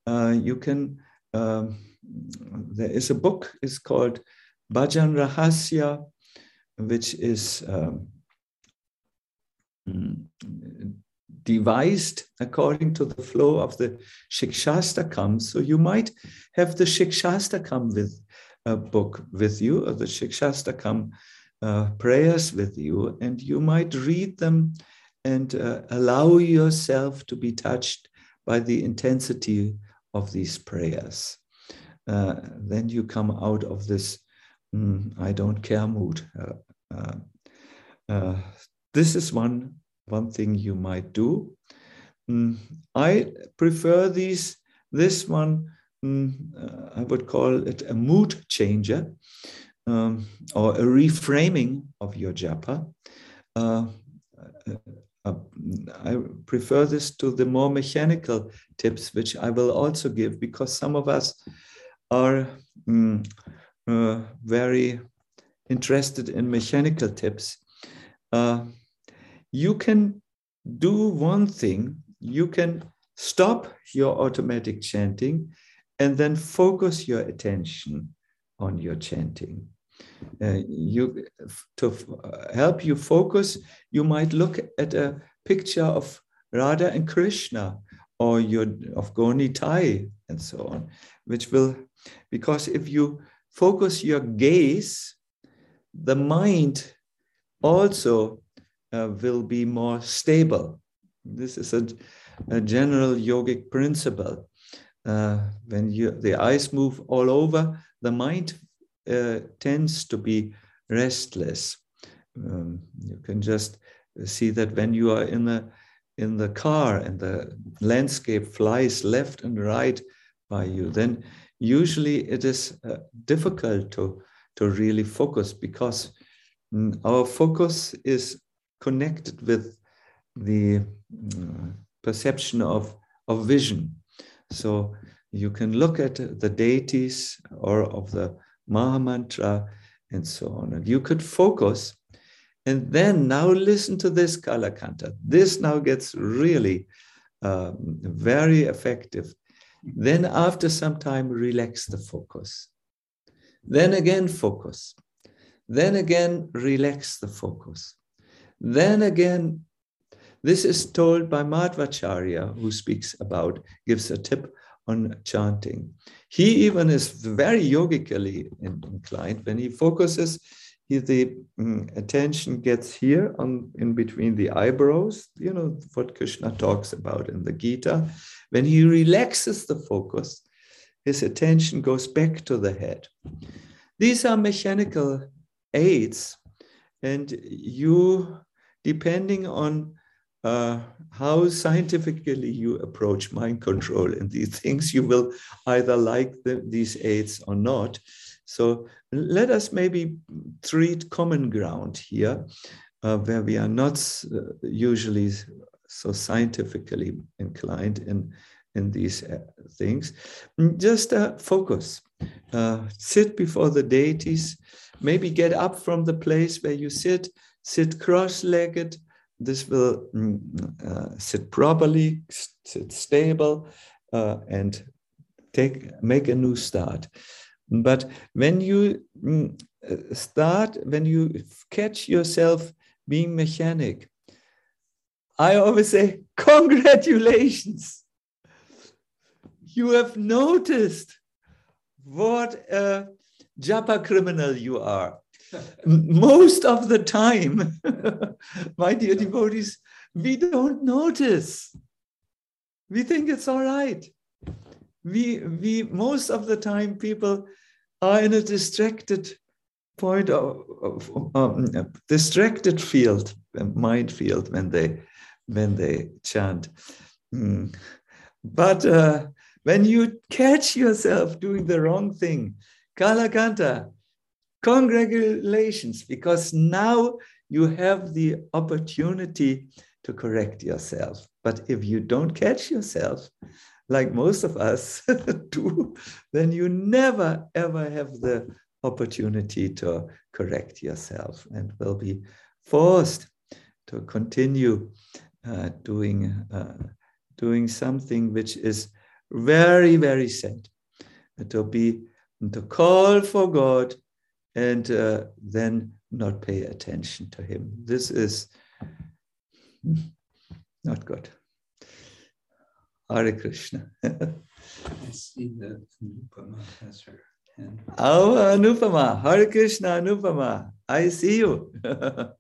Uh, you can, um, there is a book, it's called Bhajan Rahasya, which is um, mm, devised according to the flow of the Shikshastakam. So you might have the Shikshastakam with a book with you, or the Shikshastakam uh, prayers with you, and you might read them and uh, allow yourself to be touched by the intensity of these prayers. Uh, then you come out of this mm, I don't care mood. Uh, uh, this is one, one thing you might do. Mm, I prefer these, this one, mm, I would call it a mood changer um, or a reframing of your japa. Uh, uh, I prefer this to the more mechanical tips, which I will also give because some of us are mm, uh, very interested in mechanical tips. Uh, you can do one thing, you can stop your automatic chanting and then focus your attention on your chanting. Uh, you to help you focus you might look at a picture of radha and krishna or your of Gaura-Nitai and so on which will because if you focus your gaze the mind also uh, will be more stable. This is a, a general yogic principle. Uh, when you the eyes move all over the mind uh, tends to be restless. Um, you can just see that when you are in the in the car and the landscape flies left and right by you, then usually it is uh, difficult to to really focus because mm, our focus is connected with the uh, perception of of vision. So you can look at the deities or of the Mahamantra, and so on. And you could focus. And then now listen to this Kalakanta. This now gets really um, very effective. Then, after some time, relax the focus. Then again, focus. Then again, relax the focus. Then again, this is told by Madhvacharya, who speaks about, gives a tip on chanting. He even is very yogically inclined. When he focuses, he, the um, attention gets here on in between the eyebrows, you know, what Krishna talks about in the Gita. When he relaxes the focus, his attention goes back to the head. These are mechanical aids, and you, depending on uh, how scientifically you approach mind control and these things, you will either like the, these aids or not. So let us maybe treat common ground here, uh, where we are not uh, usually so scientifically inclined in, in these uh, things. Just uh, focus. Uh, sit before the deities. Maybe get up from the place where you sit. Sit cross-legged this will mm, uh, sit properly, sit stable, uh, and take make a new start. But when you mm, uh, start, when you catch yourself being mechanic, I always say, (laughs) congratulations. You have noticed what a japa criminal you are most of the time, (laughs) my dear devotees, we don't notice. We think it's all right. We, we most of the time, people are in a distracted point of, of um, distracted field, mind field when they when they chant. Mm. But uh, when you catch yourself doing the wrong thing, Kalakanta, Congratulations, because now you have the opportunity to correct yourself. But if you don't catch yourself, like most of us (laughs) do, then you never ever have the opportunity to correct yourself and will be forced to continue uh, doing uh, doing something which is very very sad to be to call for god and uh, then not pay attention to him. This is not good. Hare krishna. I see that Anupama has her hand. oh anupama. Hare krishna anupama. I see you. (laughs)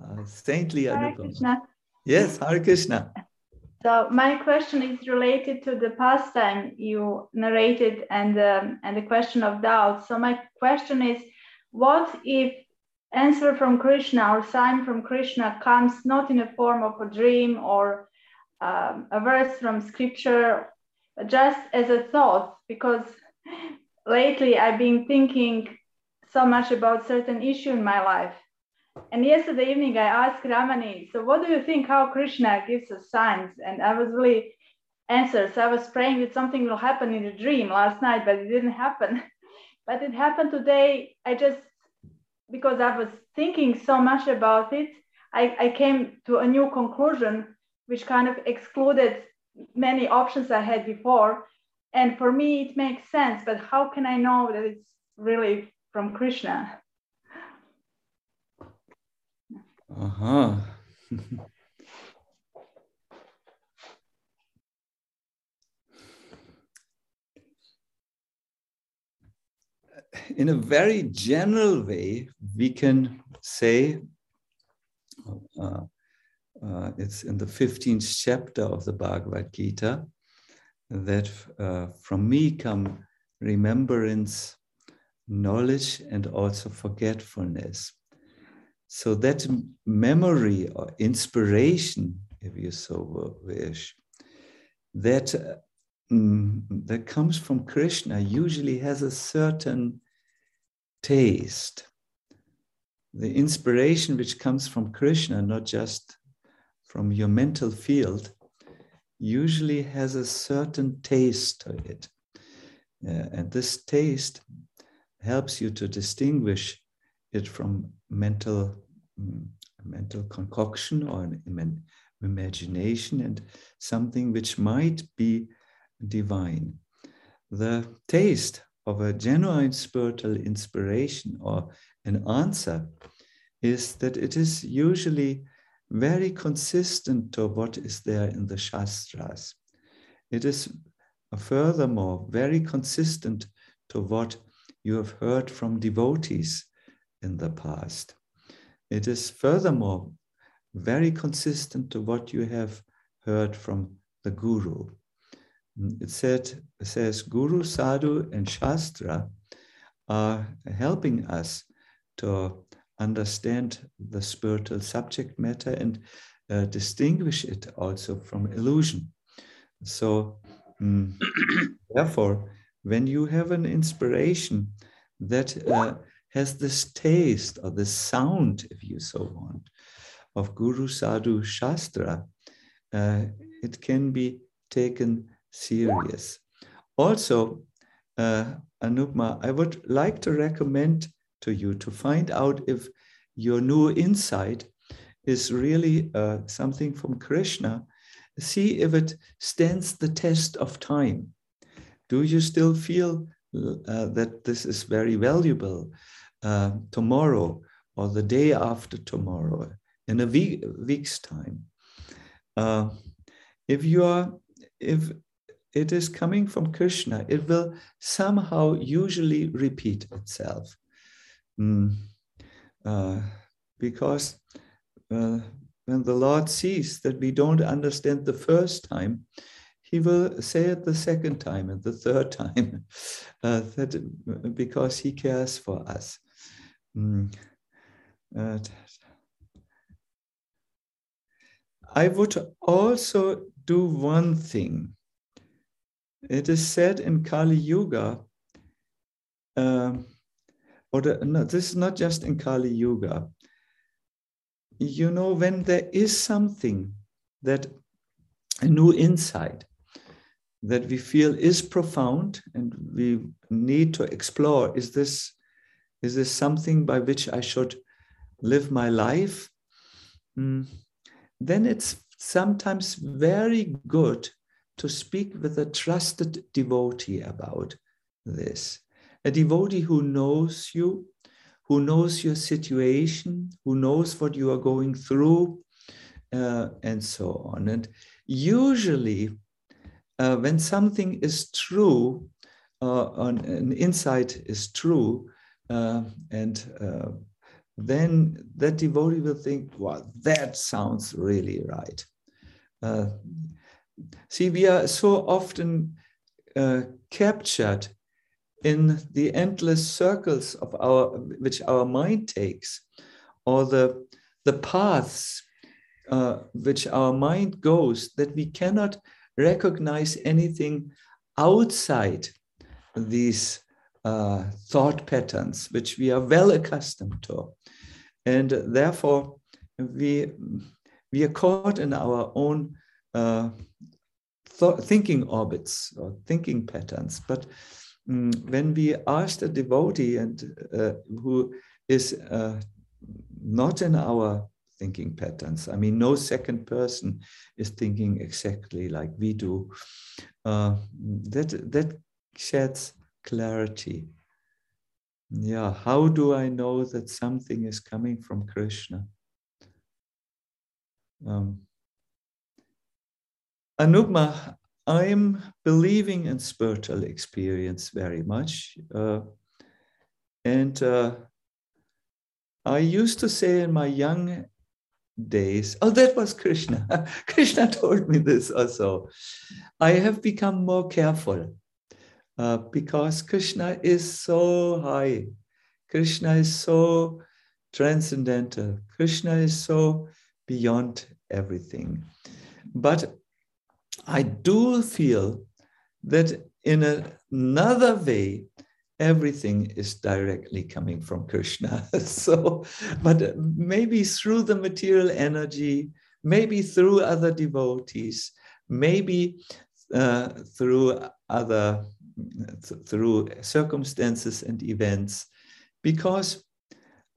Uh, saintly Hare anupama. Krishna. yes hare krishna So my question is related to the pastime you narrated and um, and the question of doubt. So my question is, what if answer from Krishna or sign from Krishna comes not in a form of a dream or um, a verse from scripture, just as a thought? Because lately I've been thinking so much about certain issue in my life. And yesterday evening, I asked Ramani, so what do you think how Krishna gives us signs? And I was really answered. So I was praying that something will happen in a dream last night, but it didn't happen. (laughs) But it happened today. I just, because I was thinking so much about it, I, I came to a new conclusion, which kind of excluded many options I had before. And for me, it makes sense. But how can I know that it's really from Krishna? Uh-huh. In a very general way, we can say uh, uh, it's in the 15th chapter of the Bhagavad Gita that uh, from me come remembrance, knowledge, and also forgetfulness. So that memory or inspiration, if you so wish, that mm, that comes from Krishna usually has a certain taste. The inspiration which comes from Krishna, not just from your mental field, usually has a certain taste to it. Uh, and this taste helps you to distinguish it from mental mm, mental concoction or an imagination and something which might be divine. The taste of a genuine spiritual inspiration or an answer is that it is usually very consistent to what is there in the shastras. It is furthermore very consistent to what you have heard from devotees in the past. It is furthermore very consistent to what you have heard from the Guru. It, said, says Guru, Sadhu, and Shastra are helping us to understand the spiritual subject matter and uh, distinguish it also from illusion. So, mm, (coughs) therefore, when you have an inspiration that uh, has this taste or this sound, if you so want, of Guru Sadhu Shastra, uh, it can be taken serious. Also, uh, Anupama, I would like to recommend to you to find out if your new insight is really uh, something from Krishna. See if it stands the test of time. Do you still feel uh, that this is very valuable uh, tomorrow or the day after tomorrow, in a week, week's time? Uh, if you are, if it is coming from Krishna, it will somehow usually repeat itself. Mm. Uh, because uh, when the Lord sees that we don't understand the first time, he will say it the second time and the third (laughs) time, uh, that because he cares for us. Mm. Uh, I would also do one thing. It is said in Kali Yuga, um, or the, no, this is not just in Kali Yuga. You know, when there is something that a new insight that we feel is profound and we need to explore is this is this something by which i should live my life? Mm, then it's sometimes very good to speak with a trusted devotee about this. A devotee who knows you who knows your situation who knows what you are going through uh, and so on. And usually uh, when something is true, uh, an insight is true, uh, and uh, then that devotee will think, "Wow, that sounds really right." Uh, see, we are so often uh, captured in the endless circles of our which our mind takes, or the the paths which our mind goes that we cannot recognize anything outside these uh, thought patterns, which we are well accustomed to. And therefore, we, we are caught in our own uh, thinking orbits or thinking patterns. But um, when we ask a devotee and uh, who is uh, not in our thinking patterns. I mean, no second person is thinking exactly like we do. Uh, that that sheds clarity. Yeah, how do I know that something is coming from Krishna? Um, Anupama, I'm believing in spiritual experience very much. Uh, and uh, I used to say in my young days. Oh, that was Krishna. (laughs) Krishna told me this also. I have become more careful uh, because Krishna is so high. Krishna is so transcendental. Krishna is so beyond everything. But I do feel that in another way, everything is directly coming from Krishna. (laughs) so, but maybe through the material energy, maybe through other devotees, maybe uh, through other th- through circumstances and events, because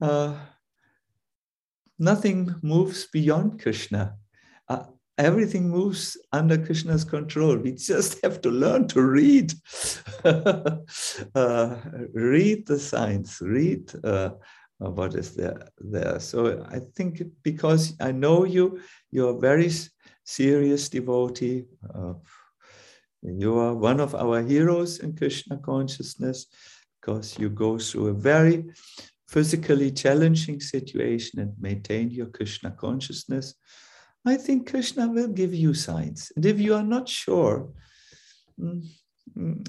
uh, nothing moves beyond Krishna. Uh, everything moves under Krishna's control. We just have to learn to read, (laughs) uh, read the signs, read uh, what is there there. So I think because I know you, you're a very serious devotee. You are one of our heroes in Krishna consciousness because you go through a very physically challenging situation and maintain your Krishna consciousness. I think Krishna will give you signs. And if you are not sure, mm, mm,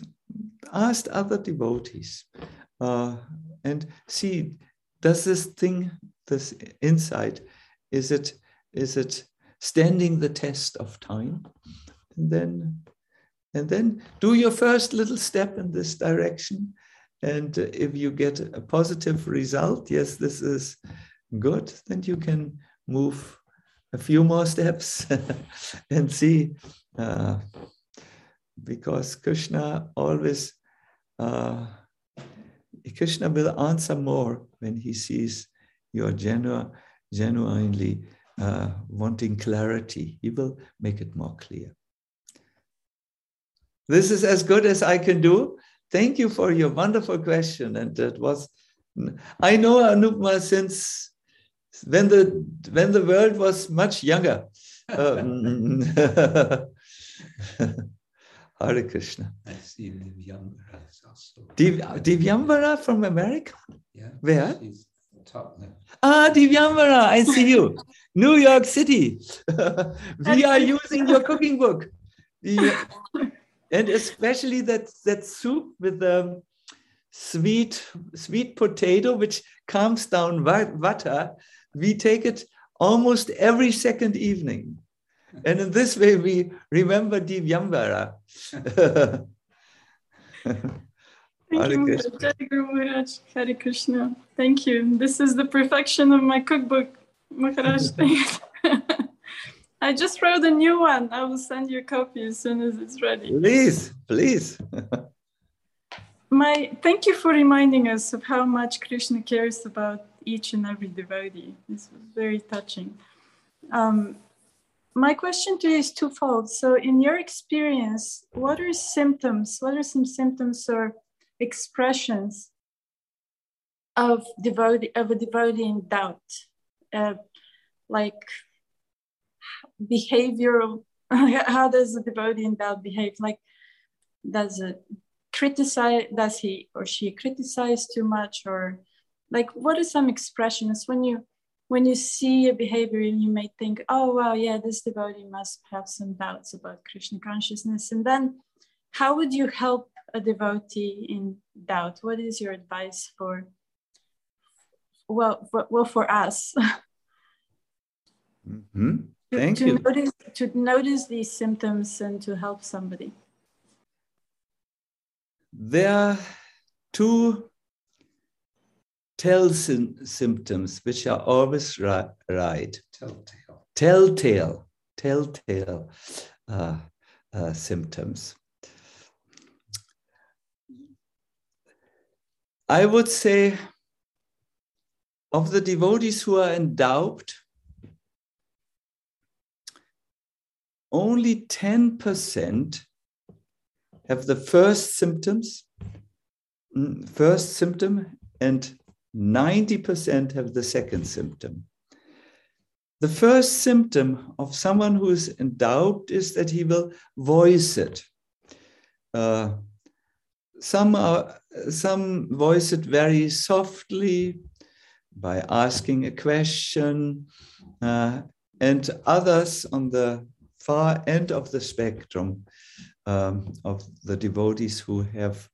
ask other devotees uh, and see does this thing, this insight, is it is it standing the test of time? And then and then do your first little step in this direction. And if you get a positive result, yes, this is good, then you can move a few more steps (laughs) and see uh, because Krishna always uh, Krishna will answer more when he sees you're genu- genuinely uh, wanting clarity. He will make it more clear. This is as good as I can do. Thank you for your wonderful question. And it was, I know Anupama since when the when the world was much younger. Um, (laughs) (laughs) Hare Krishna. I see Divyambara also. Div, Divyambara from America? Yeah. Where? She's top left. Ah, Divyambara, I see you. New York City. (laughs) we are using your cooking book. The, and especially that, that soup with the sweet, sweet potato, which calms down vata we take it almost every second evening. And in this way, we remember Divyambara. (laughs) Thank you, Jai Guru Maharaj. Hare Krishna. Thank you. This is the perfection of my cookbook, Maharaj. (laughs) (laughs) I just wrote a new one. I will send you a copy as soon as it's ready. Please, please. (laughs) My thank you for reminding us of how much Krishna cares about each and every devotee. This was very touching. Um, my question to you is twofold. So, in your experience, what are symptoms? What are some symptoms or expressions of devotee of a devotee in doubt, uh, like behavioral? how does (laughs) a devotee in doubt behave? Like, does it criticize? Does he or she criticize too much, or like what are some expressions when you when you see a behavior and you may think, oh, wow, yeah, this devotee must have some doubts about Krishna consciousness. And then how would you help a devotee in doubt? What is your advice for, well, for, well, for us? (laughs) Mm-hmm. Thank to, you. Notice, to notice these symptoms and to help somebody. There are two tell symptoms which are always right. right. Telltale. Telltale, telltale uh, uh, symptoms. I would say of the devotees who are in doubt, only 10% have the first symptoms, mm, first symptom, and 90% have the second symptom. The first symptom of someone who is in doubt is that he will voice it. Uh, some, are, some voice it very softly by asking a question, uh, and others on the far end of the spectrum um, of the devotees who have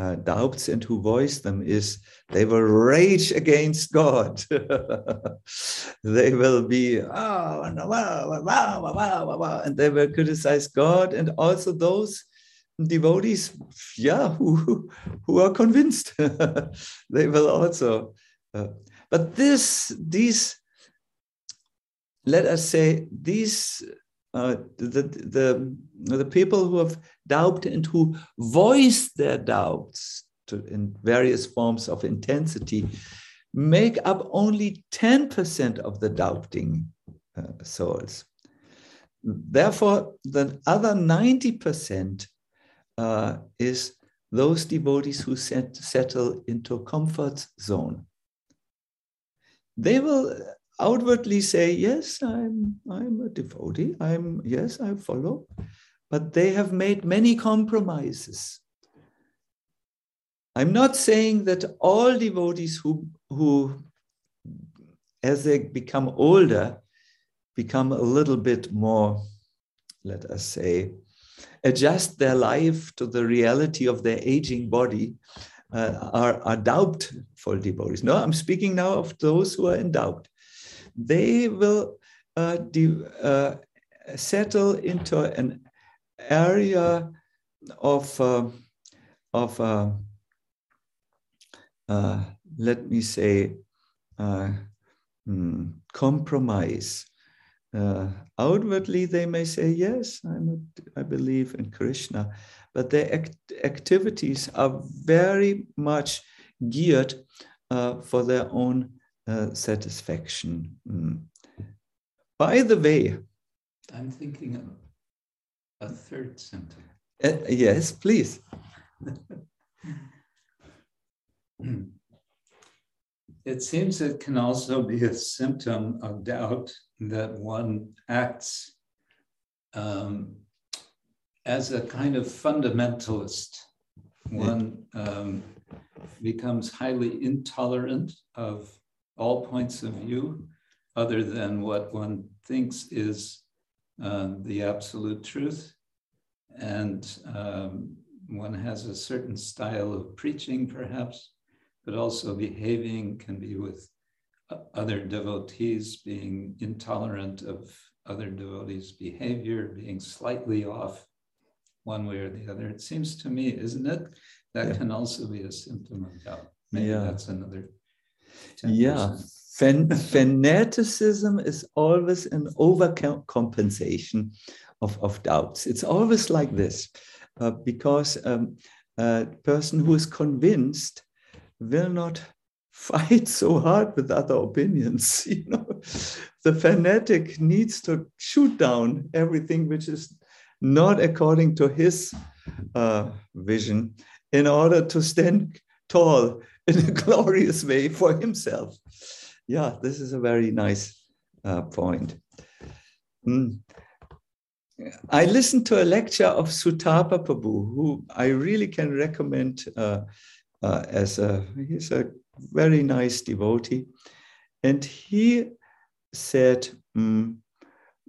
uh, doubts and who voice them is they will rage against God. (laughs) they will be, oh, and they will criticize God and also those devotees, yeah, who, (laughs) who are convinced. (laughs) they will also. Uh, but this, these, let us say, these uh, the, the, the people who have doubt and who voice their doubts to, in various forms of intensity make up only 10% of the doubting uh, souls. Therefore, the other 90% uh, is those devotees who set, settle into a comfort zone. They will outwardly say, yes, I'm, I'm a devotee. I'm, yes, I follow. But they have made many compromises. I'm not saying that all devotees who, who, as they become older, become a little bit more, let us say, adjust their life to the reality of their aging body, uh, are, are doubtful devotees. No, I'm speaking now of those who are in doubt they will uh, uh, settle into an area of, uh, of uh, uh, let me say, uh, hmm, compromise. outwardly, they may say, Yes, I'm a, I believe in Krishna, but their act activities are very much geared for their own uh, satisfaction. Mm. By the way, I'm thinking of a third symptom. Uh, yes, please. it seems it can also be a symptom of doubt that one acts um, as a kind of fundamentalist. One um, becomes highly intolerant of all points of view other than what one thinks is uh, the absolute truth. And um, one has a certain style of preaching, perhaps, but also behaving can be with other devotees, being intolerant of other devotees' behavior, being slightly off one way or the other. It seems to me, isn't it? That yeah. can also be a symptom of doubt. Maybe yeah. that's another 10%. Yeah, Fan- (laughs) fanaticism is always an overcompensation of, of doubts. It's always like this, uh, because um, a person who is convinced will not (laughs) fight so hard with other opinions. (laughs) You know, the fanatic needs to shoot down everything which is not according to his uh, vision in order to stand tall in a (laughs) glorious way for himself. Yeah, this is a very nice uh, point. Mm. I listened to a lecture of Sutapa Prabhu, who I really can recommend uh, uh, as a, he's a very nice devotee. And he said, mm,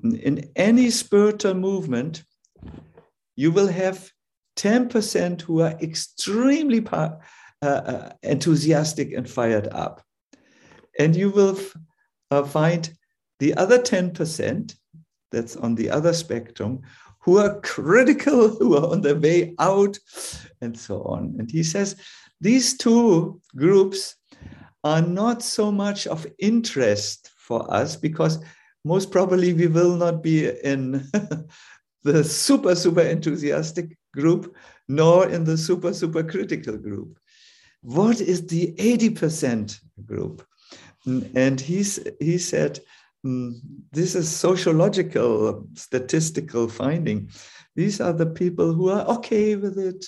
in any spiritual movement, you will have 10% who are extremely uh, uh, enthusiastic and fired up. And you will uh, find the other 10% that's on the other spectrum who are critical, (laughs) who are on their way out, and so on. And he says these two groups are not so much of interest for us because most probably we will not be in (laughs) the super, super enthusiastic group, nor in the super, super critical group. What is the 80% group? And he's, he said, mm, this is sociological, statistical finding. These are the people who are okay with it.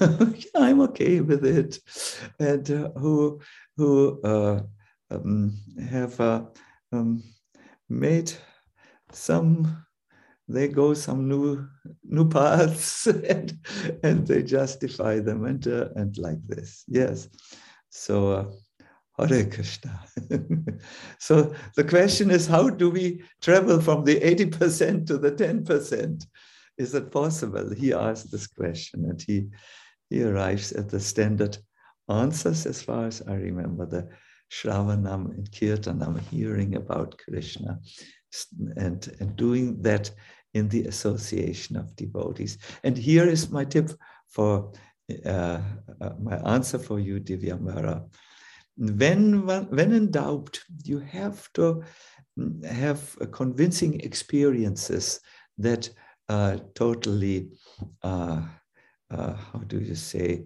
(laughs) I'm okay with it, and uh, who who uh, um, have uh, um, made some they go some new new paths (laughs) and, and they justify them and uh, and like this yes so uh, Hare Krishna. (laughs) so the question is, how do we travel from the 80% to the 10%? Is it possible? He asked this question and he, he arrives at the standard answers as far as I remember the Shravanam and Kirtanam, hearing about Krishna and, and doing that in the association of devotees. And here is my tip for uh, uh, my answer for you, Divyambara. When, when in doubt, you have to have convincing experiences that uh, totally, uh, uh, how do you say,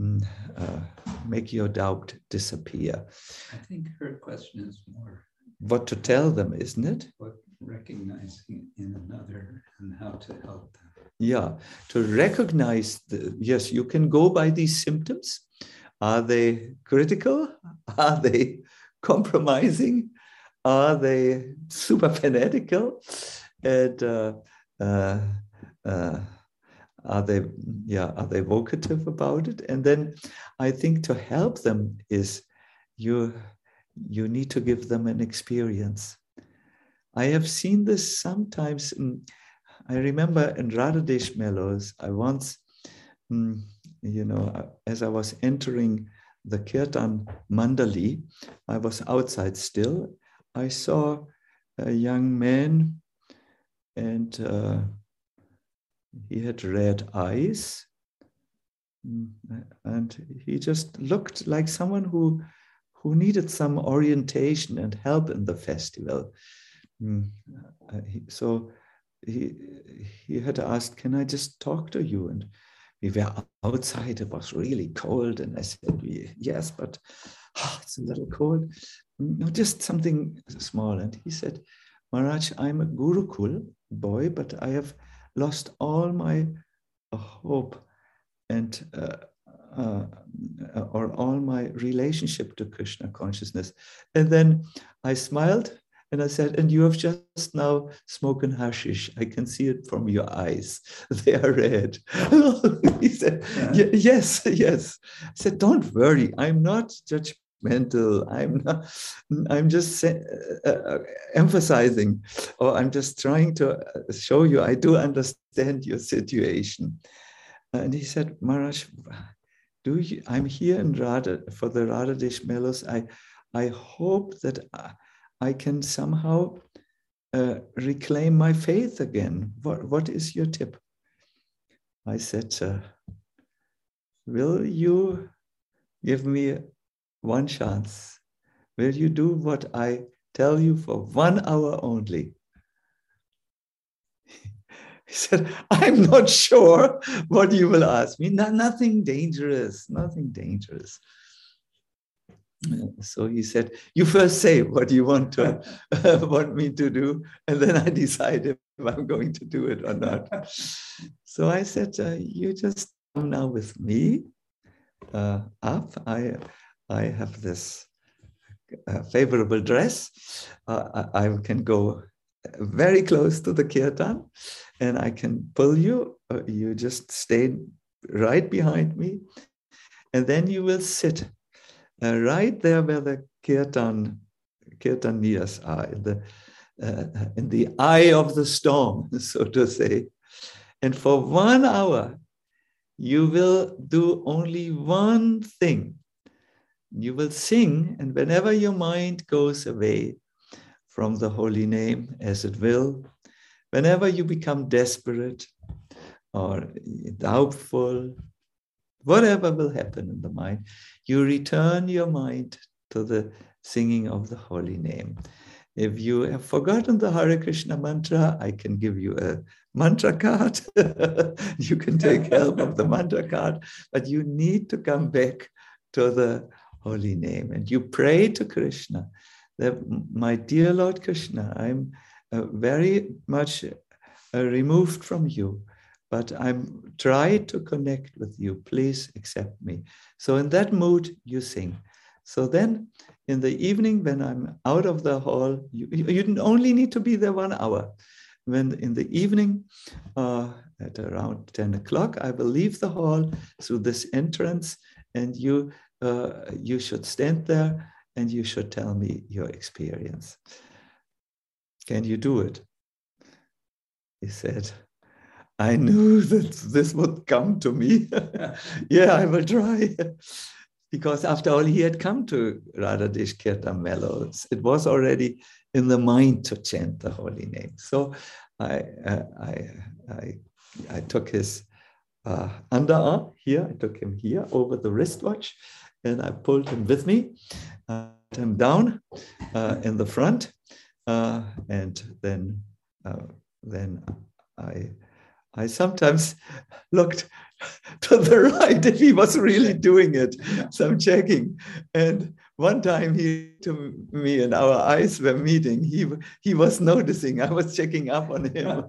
mm, uh, make your doubt disappear. I think her question is more what to tell them, isn't it? What recognizing in another and how to help them. Yeah, to recognize, the, yes, you can go by these symptoms. Are they critical? Are they compromising? Are they super fanatical? And uh, uh, uh, are they, yeah, are they vocative about it? And then I think to help them is you you need to give them an experience. I have seen this sometimes. In, I remember in Radhadesh Mellows, I once, mm, you know, as I was entering the Kirtan Mandali, I was outside still. I saw a young man and uh, he had red eyes. Mm, and he just looked like someone who who needed some orientation and help in the festival. Mm, uh, so he, he had asked, Can I just talk to you? And we were outside, it was really cold. And I said, Yes, but oh, (sighs) it's a little cold. No, just something small. And he said, Maharaj, I'm a Gurukul boy, but I have lost all my uh, hope and uh, uh, or all my relationship to Krishna consciousness. And then I smiled and I said, And you have just now spoken hashish. I can see it from your eyes. (laughs) They are red. (laughs) he said, Yes, yes. I said, Don't worry. I'm not judgmental. I'm not, I'm just uh, uh, emphasizing, or I'm just trying to uh, show you I do understand your situation. And he said, Maharaj, do you, I'm here in Radha for the Radhadesh Mellows. I, I hope that I, I can somehow uh, reclaim my faith again. What, what is your tip? I said, uh, Will you give me one chance? will you do what I tell you for one hour only? (laughs) He said, I'm not sure what you will ask me. No, nothing dangerous, nothing dangerous. So he said, "You first say what you want to uh, (laughs) want me to do, and then I decide if I'm going to do it or not." So I said, uh, "You just come now with me uh, up. I I have this uh, favorable dress. Uh, I, I can go very close to the kirtan, and I can pull you. Uh, you just stay right behind me, and then you will sit." Uh, right there where the kirtan kirtaniyas are in the uh, in the eye of the storm, (laughs) so to say. And for one hour, you will do only one thing. You will sing, and whenever your mind goes away from the holy name, as it will, whenever you become desperate or doubtful, whatever will happen in the mind, you return your mind to the singing of the holy name. If you have forgotten the Hare Krishna mantra, I can give you a mantra card. (laughs) you can take help of the mantra card, but you need to come back to the holy name and you pray to Krishna that, my dear Lord Krishna, I'm uh, very much uh, removed from you but I'm trying to connect with you. Please accept me. So in that mood, you sing. So then in the evening, when I'm out of the hall, you, you only need to be there one hour. When in the evening, uh, at around 10 o'clock, I will leave the hall through this entrance, and you uh, you should stand there and you should tell me your experience. Can you do it? He said, I knew (laughs) that this would come to me. (laughs) yeah, I will try. because after all, he had come to Radhadesh Kirtan Mellows. It was already in the mind to chant the holy name. So I, uh, I, I, I took his uh, underarm here, I took him here over the wristwatch, and I pulled him with me, uh, him down uh, in the front, uh, and then, uh, then I I sometimes (laughs) looked (laughs) to the (laughs) right if he was really doing it. So I'm checking. And one time he to me and our eyes were meeting. He he was noticing. I was checking up on him.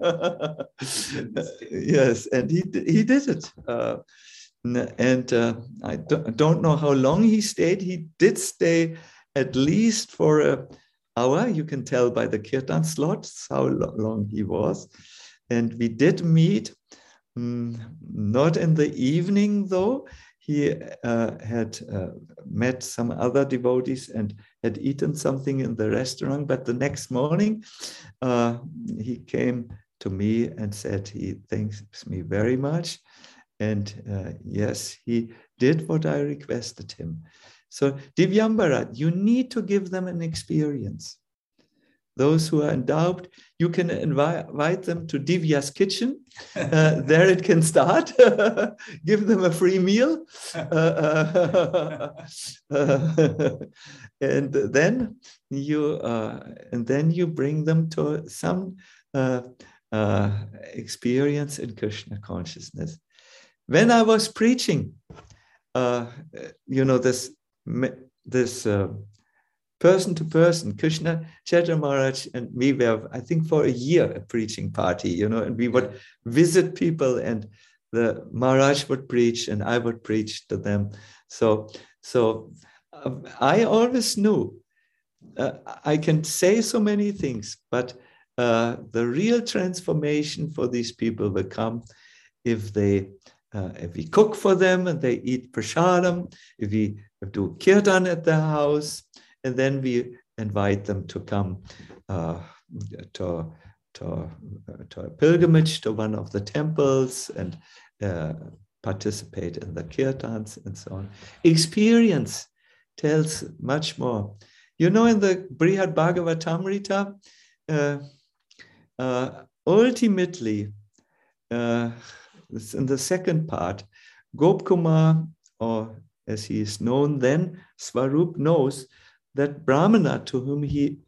yes, and he he did it. Uh, and uh, I don't, don't know how long he stayed. He did stay at least for a hour. You can tell by the kirtan slots how long he was. And we did meet, um, not in the evening though. He uh, had uh, met some other devotees and had eaten something in the restaurant. But the next morning, uh, he came to me and said he thanks me very much. And uh, yes, he did what I requested him. So, Divyambara, you need to give them an experience. Those who are in doubt, you can invite them to Divya's kitchen. Uh, (laughs) there it can start. (laughs) Give them a free meal. (laughs) Uh, uh, and then you uh, and then you bring them to some uh, uh, experience in Krishna consciousness. When I was preaching, you know this this person to person. Krishna Kshetra Maharaj and me were, I think, for a year a preaching party, you know, and we would visit people and the Maharaj would preach and I would preach to them. So, so uh, I always knew uh, I can say so many things, but uh, the real transformation for these people will come if they uh, if we cook for them and they eat prasadam, if we do kirtan at their house, and then we invite them to come uh, to, to, uh, to a pilgrimage to one of the temples and uh, participate in the kirtans and so on. Experience tells much more. You know, in the Brihad Bhagavatamrita, uh, uh, ultimately, uh, in the second part, Gopkumar, or as he is known then, Swarup knows that Brahmana to whom he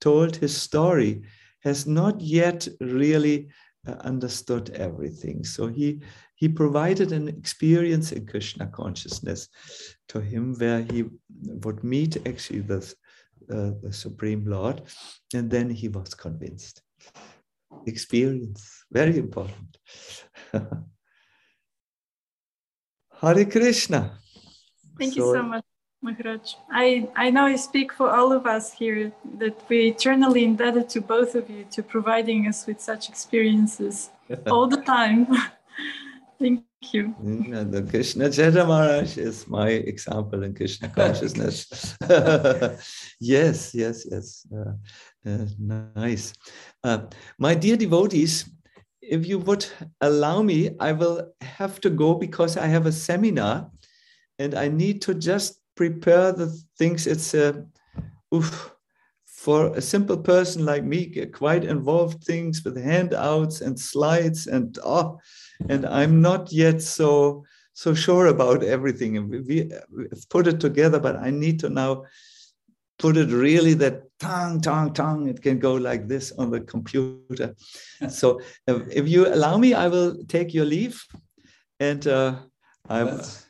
told his story has not yet really uh, understood everything. So he he provided an experience in Krishna consciousness to him where he would meet actually the, uh, the Supreme Lord, and then he was convinced. Experience, very important. (laughs) Hare Krishna. Thank so, you so much. Maharaj. I, I know I speak for all of us here that we're eternally indebted to both of you to providing us with such experiences all the time. (laughs) Thank you. The Krishna Kshetra Maharaj is my example in Krishna (laughs) consciousness. (laughs) yes, yes, yes. Uh, uh, nice. Uh, my dear devotees, if you would allow me, I will have to go because I have a seminar and I need to just prepare the things. It's a, oof, for a simple person like me, quite involved things with handouts and slides and oh, and I'm not yet so so sure about everything. And we, we put it together, but I need to now put it really that tongue, tongue, tongue. It can go like this on the computer. (laughs) so if, you allow me, I will take your leave, and uh, I. Let's,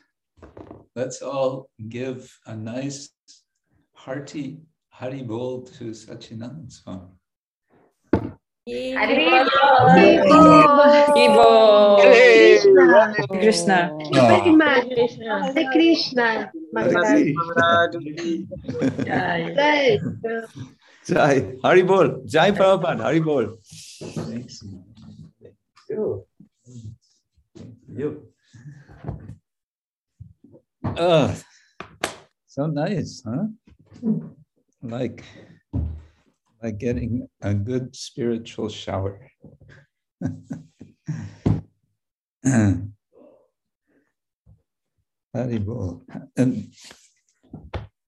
let's all give a nice hearty Hari Bol to Sachinandan Swami. Hare Krishna. Hare Krishna. Jai. Jai. Hari Bol. Jai Prabhupada. Hari Bol. Thanks. You. Oh, so nice, huh? Like like getting a good spiritual shower. (coughs) and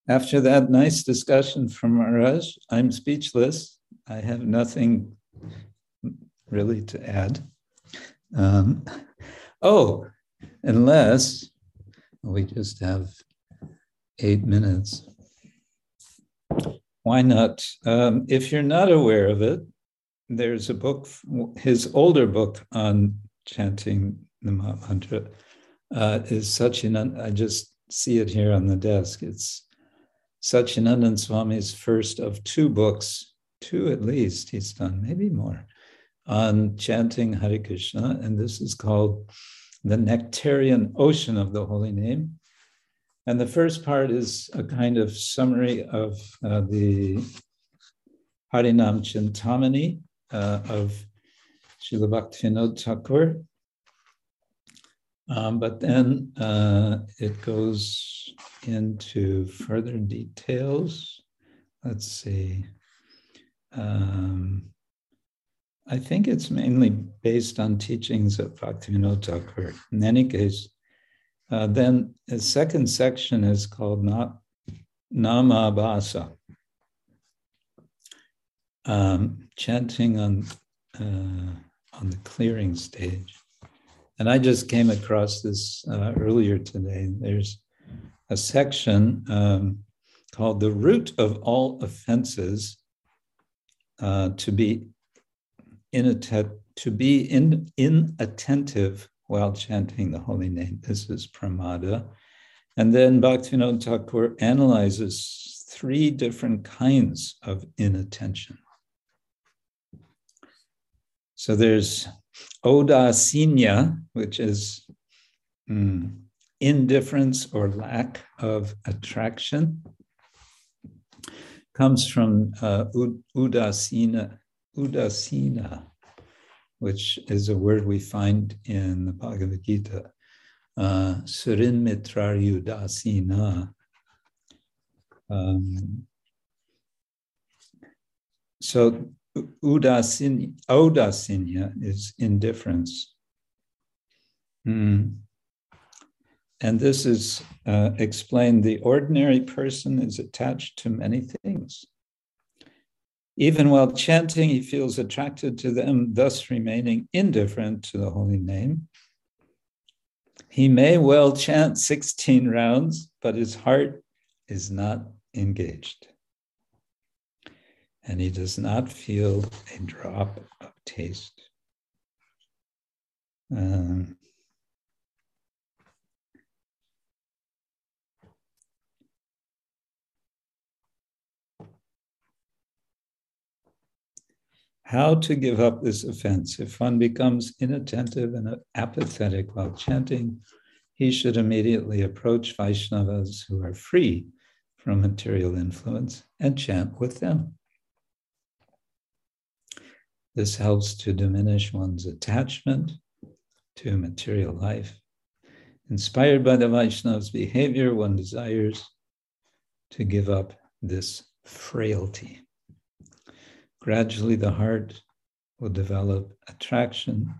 after that nice discussion from Maharaj, I'm speechless. I have nothing really to add. Um, oh, unless we just have eight minutes why not? Um, if you're not aware of it, there's a book, his older book on chanting the mantra uh, is Sachinand. I just see it here on the desk. It's Sachinandan Swami's first of two books, two at least he's done, maybe more, on chanting Hare Krishna. And this is called The Nectarean Ocean of the Holy Name. And the first part is a kind of summary of uh, the Harinam Chintamani uh, of Srila Bhaktivinoda Thakur. Um, but then uh, it goes into further details. Let's see. Um, I think it's mainly based on teachings of Bhaktivinoda Thakur. In any case, uh, then the second section is called Na- Namabhasa, um, chanting on uh, on the clearing stage. And I just came across this uh, earlier today. There's a section um, called "The Root of All Offenses," uh, to be inattentive, to be in, inattentive while chanting the holy name. This is pramada. And then Bhaktivinoda Thakur analyzes three different kinds of inattention. So there's audasinya, which is mm, indifference or lack of attraction, comes from uh, udasina, udasina, which is a word we find in the Bhagavad Gita, uh, Surin Mitra Yudasina. Um, so udasin, audasinya is indifference. Mm. And this is uh, explained the ordinary person is attached to many things. Even while chanting, he feels attracted to them, thus remaining indifferent to the holy name. He may well chant 16 rounds, but his heart is not engaged. and he does not feel a drop of taste. Um, how to give up this offense. If one becomes inattentive and apathetic while chanting, he should immediately approach Vaishnavas who are free from material influence and chant with them. This helps to diminish one's attachment to material life. Inspired by the Vaishnava's behavior, one desires to give up this frailty. Gradually, the heart will develop attraction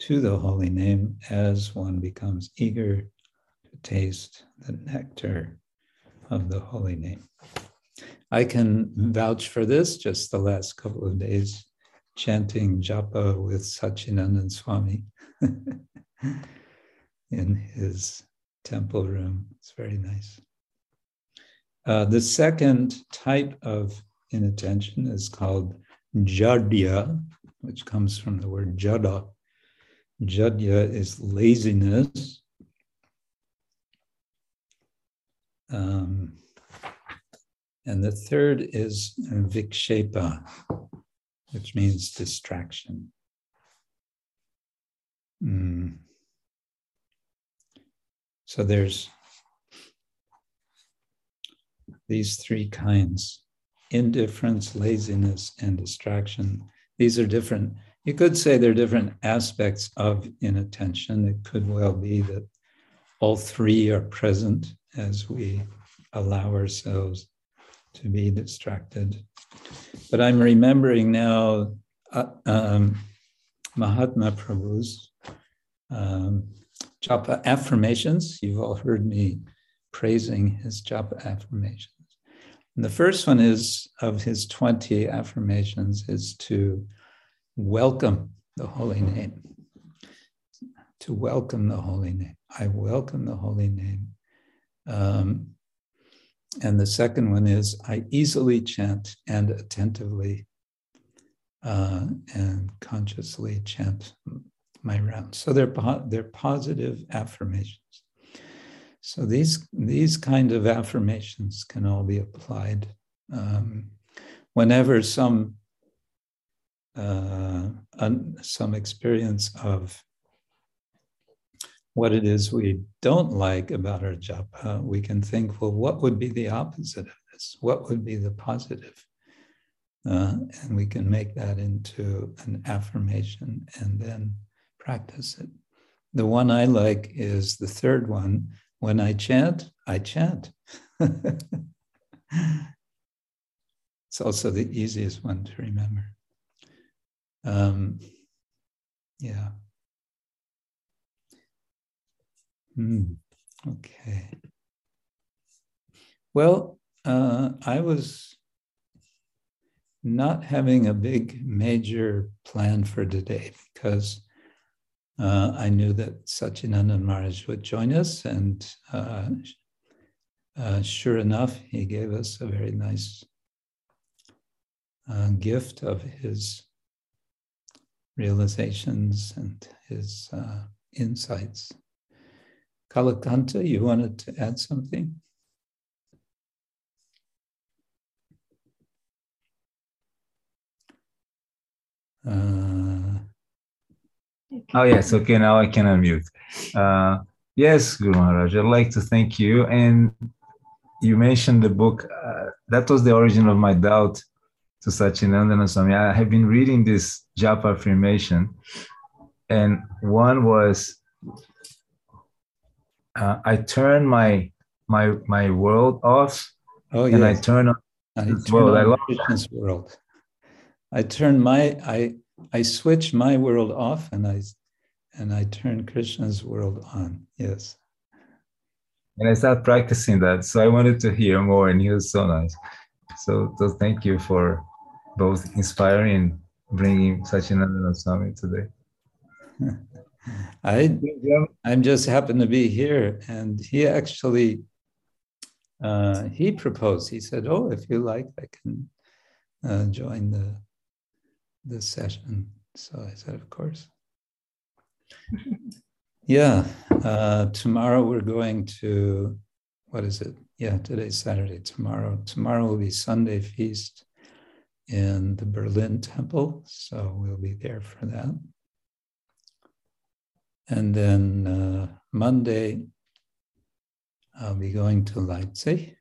to the holy name as one becomes eager to taste the nectar of the holy name. I can vouch for this just the last couple of days, chanting japa with Sachinandan Swami (laughs) in his temple room. It's very nice. Uh, the second type of inattention is called jadya, which comes from the word jada. Jadya is laziness. Um, and the third is vikshepa, which means distraction. Mm. So there's these three kinds indifference, laziness, and distraction. These are different, you could say they're different aspects of inattention. It could well be that all three are present as we allow ourselves to be distracted. But I'm remembering now uh, um, Mahatma Prabhu's um, japa affirmations. You've all heard me praising his japa affirmations. And the first one is of his 20 affirmations is to welcome the holy name. To welcome the holy name. I welcome the holy name. Um, and the second one is I easily chant and attentively uh, and consciously chant my rounds. So they're, they're positive affirmations. So these these kind of affirmations can all be applied um, whenever some uh, un, some experience of what it is we don't like about our japa, we can think, well, what would be the opposite of this? What would be the positive? Uh, and we can make that into an affirmation and then practice it. The one I like is the third one, when I chant, I chant. (laughs) it's also the easiest one to remember. Um, yeah. Mm, okay. Well, uh, I was not having a big major plan for today because uh, I knew that Sachinandan Maharaj would join us, and uh, uh, sure enough, he gave us a very nice uh, gift of his realizations and his uh, insights. Kalakanta, you wanted to add something? Uh, Oh, yes. Okay, now I can unmute. Uh, yes, Guru Maharaj, I'd like to thank you. And you mentioned the book, uh, that was the origin of my doubt to Sachinandana Swami. I have been reading this japa affirmation, and one was uh, I turn my my my world off, oh, yeah. and yes. I turn on I turn world. I love Krishna's world. I turn my I I switch my world off and I and I turn Krishna's world on. Yes. and I start practicing that. So I wanted to hear more, and he was so nice. So, so thank you for both inspiring and bringing Sachinandana Swami today. (laughs) I I'm just happen to be here, and he actually uh, he proposed. He said, "Oh, if you like, I can uh, join the the session. So I said, of course. (laughs) yeah, uh, tomorrow we're going to what is it? Yeah, today's Saturday. Tomorrow, tomorrow will be Sunday feast in the Berlin Temple, so we'll be there for that. And then uh, Monday, I'll be going to Leipzig.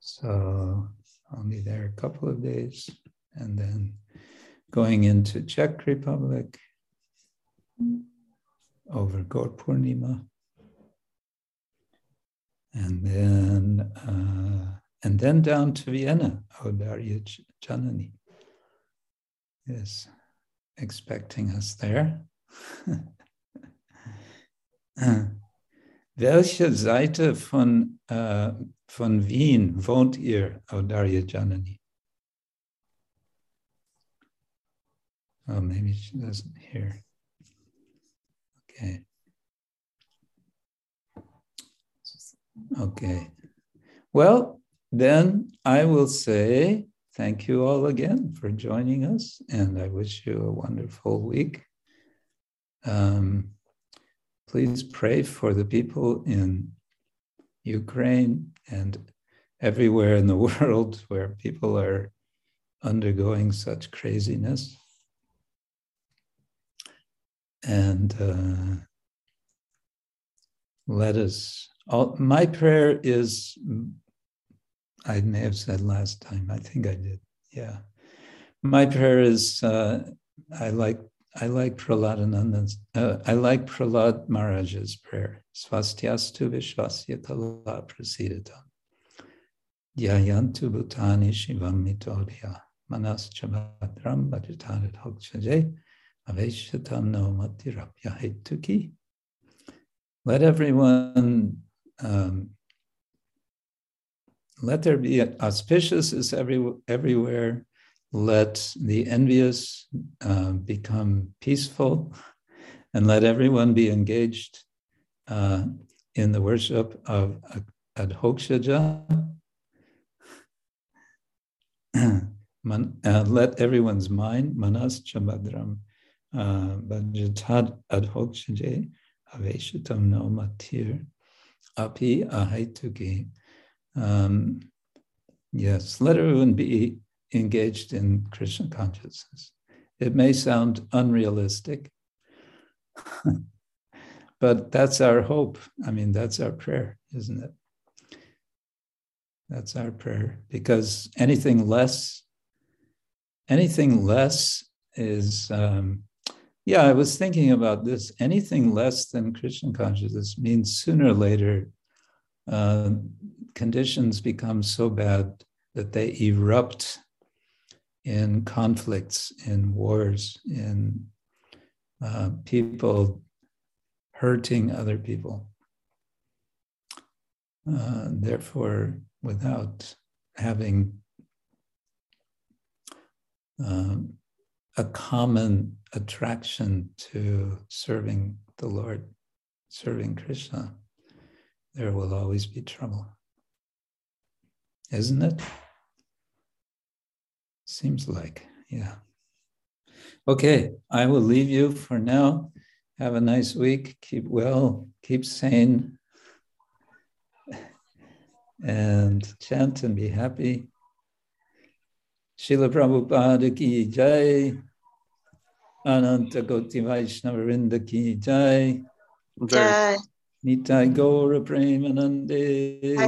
So I'll be there a couple of days and then going into Czech Republic over Gaur Purnima. And then uh, and then down to Vienna, Audarya Janani is expecting us there. (laughs) Welche Seite von, uh, von Wien wohnt ihr, Audarya Janani? Oh, maybe she doesn't hear. Okay. Okay. Well, then I will say thank you all again for joining us, and I wish you a wonderful week. Um, please pray for the people in Ukraine and everywhere in the (laughs) world where people are undergoing such craziness. And uh, let us, all, my prayer is I may have said last time. I think I did. Yeah. My prayer is uh, I like I like Praladananda's uh, I like Pralad Maharaj's prayer. Swastyastu vishvasyatala prasidatam. Dhyayantu bhutani shivam mitodhya. Manas chabadram bhajatad adhokshaje. Let everyone um, let there be auspicious is every, everywhere. Let the envious uh, become peaceful, and let everyone be engaged uh, in the worship of Adhokshaja. (clears throat) Man, uh, let everyone's mind, manas chabadram, uh, bhajatad no matir, api. Um, yes, let everyone be engaged in Krishna consciousness. It may sound unrealistic, (laughs) but that's our hope. I mean, that's our prayer, isn't it? That's our prayer because anything less, anything less is, um, yeah, I was thinking about this. Anything less than Krishna consciousness means sooner or later uh, conditions become so bad that they erupt in conflicts, in wars, in uh, people hurting other people. Uh, therefore, without having um, a common attraction to serving the Lord, serving Krishna, there will always be trouble. Isn't it? Seems like, yeah. Okay, I will leave you for now. Have a nice week. Keep well, keep sane, (laughs) and chant and be happy. Srila Prabhupada ki jai. Ananta Koti Vaishnava Vrinda ki jai. Jai. Nitai Gaura Premanande.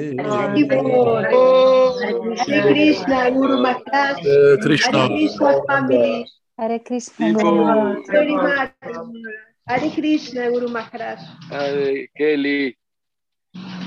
Hare Krishna, Guru Maharaj. Hare Krishna. Hare Krishna family. Hare Krishna Guru Maharaj. Very. Hare Krishna, Guru Maharaj. Hare Kelly.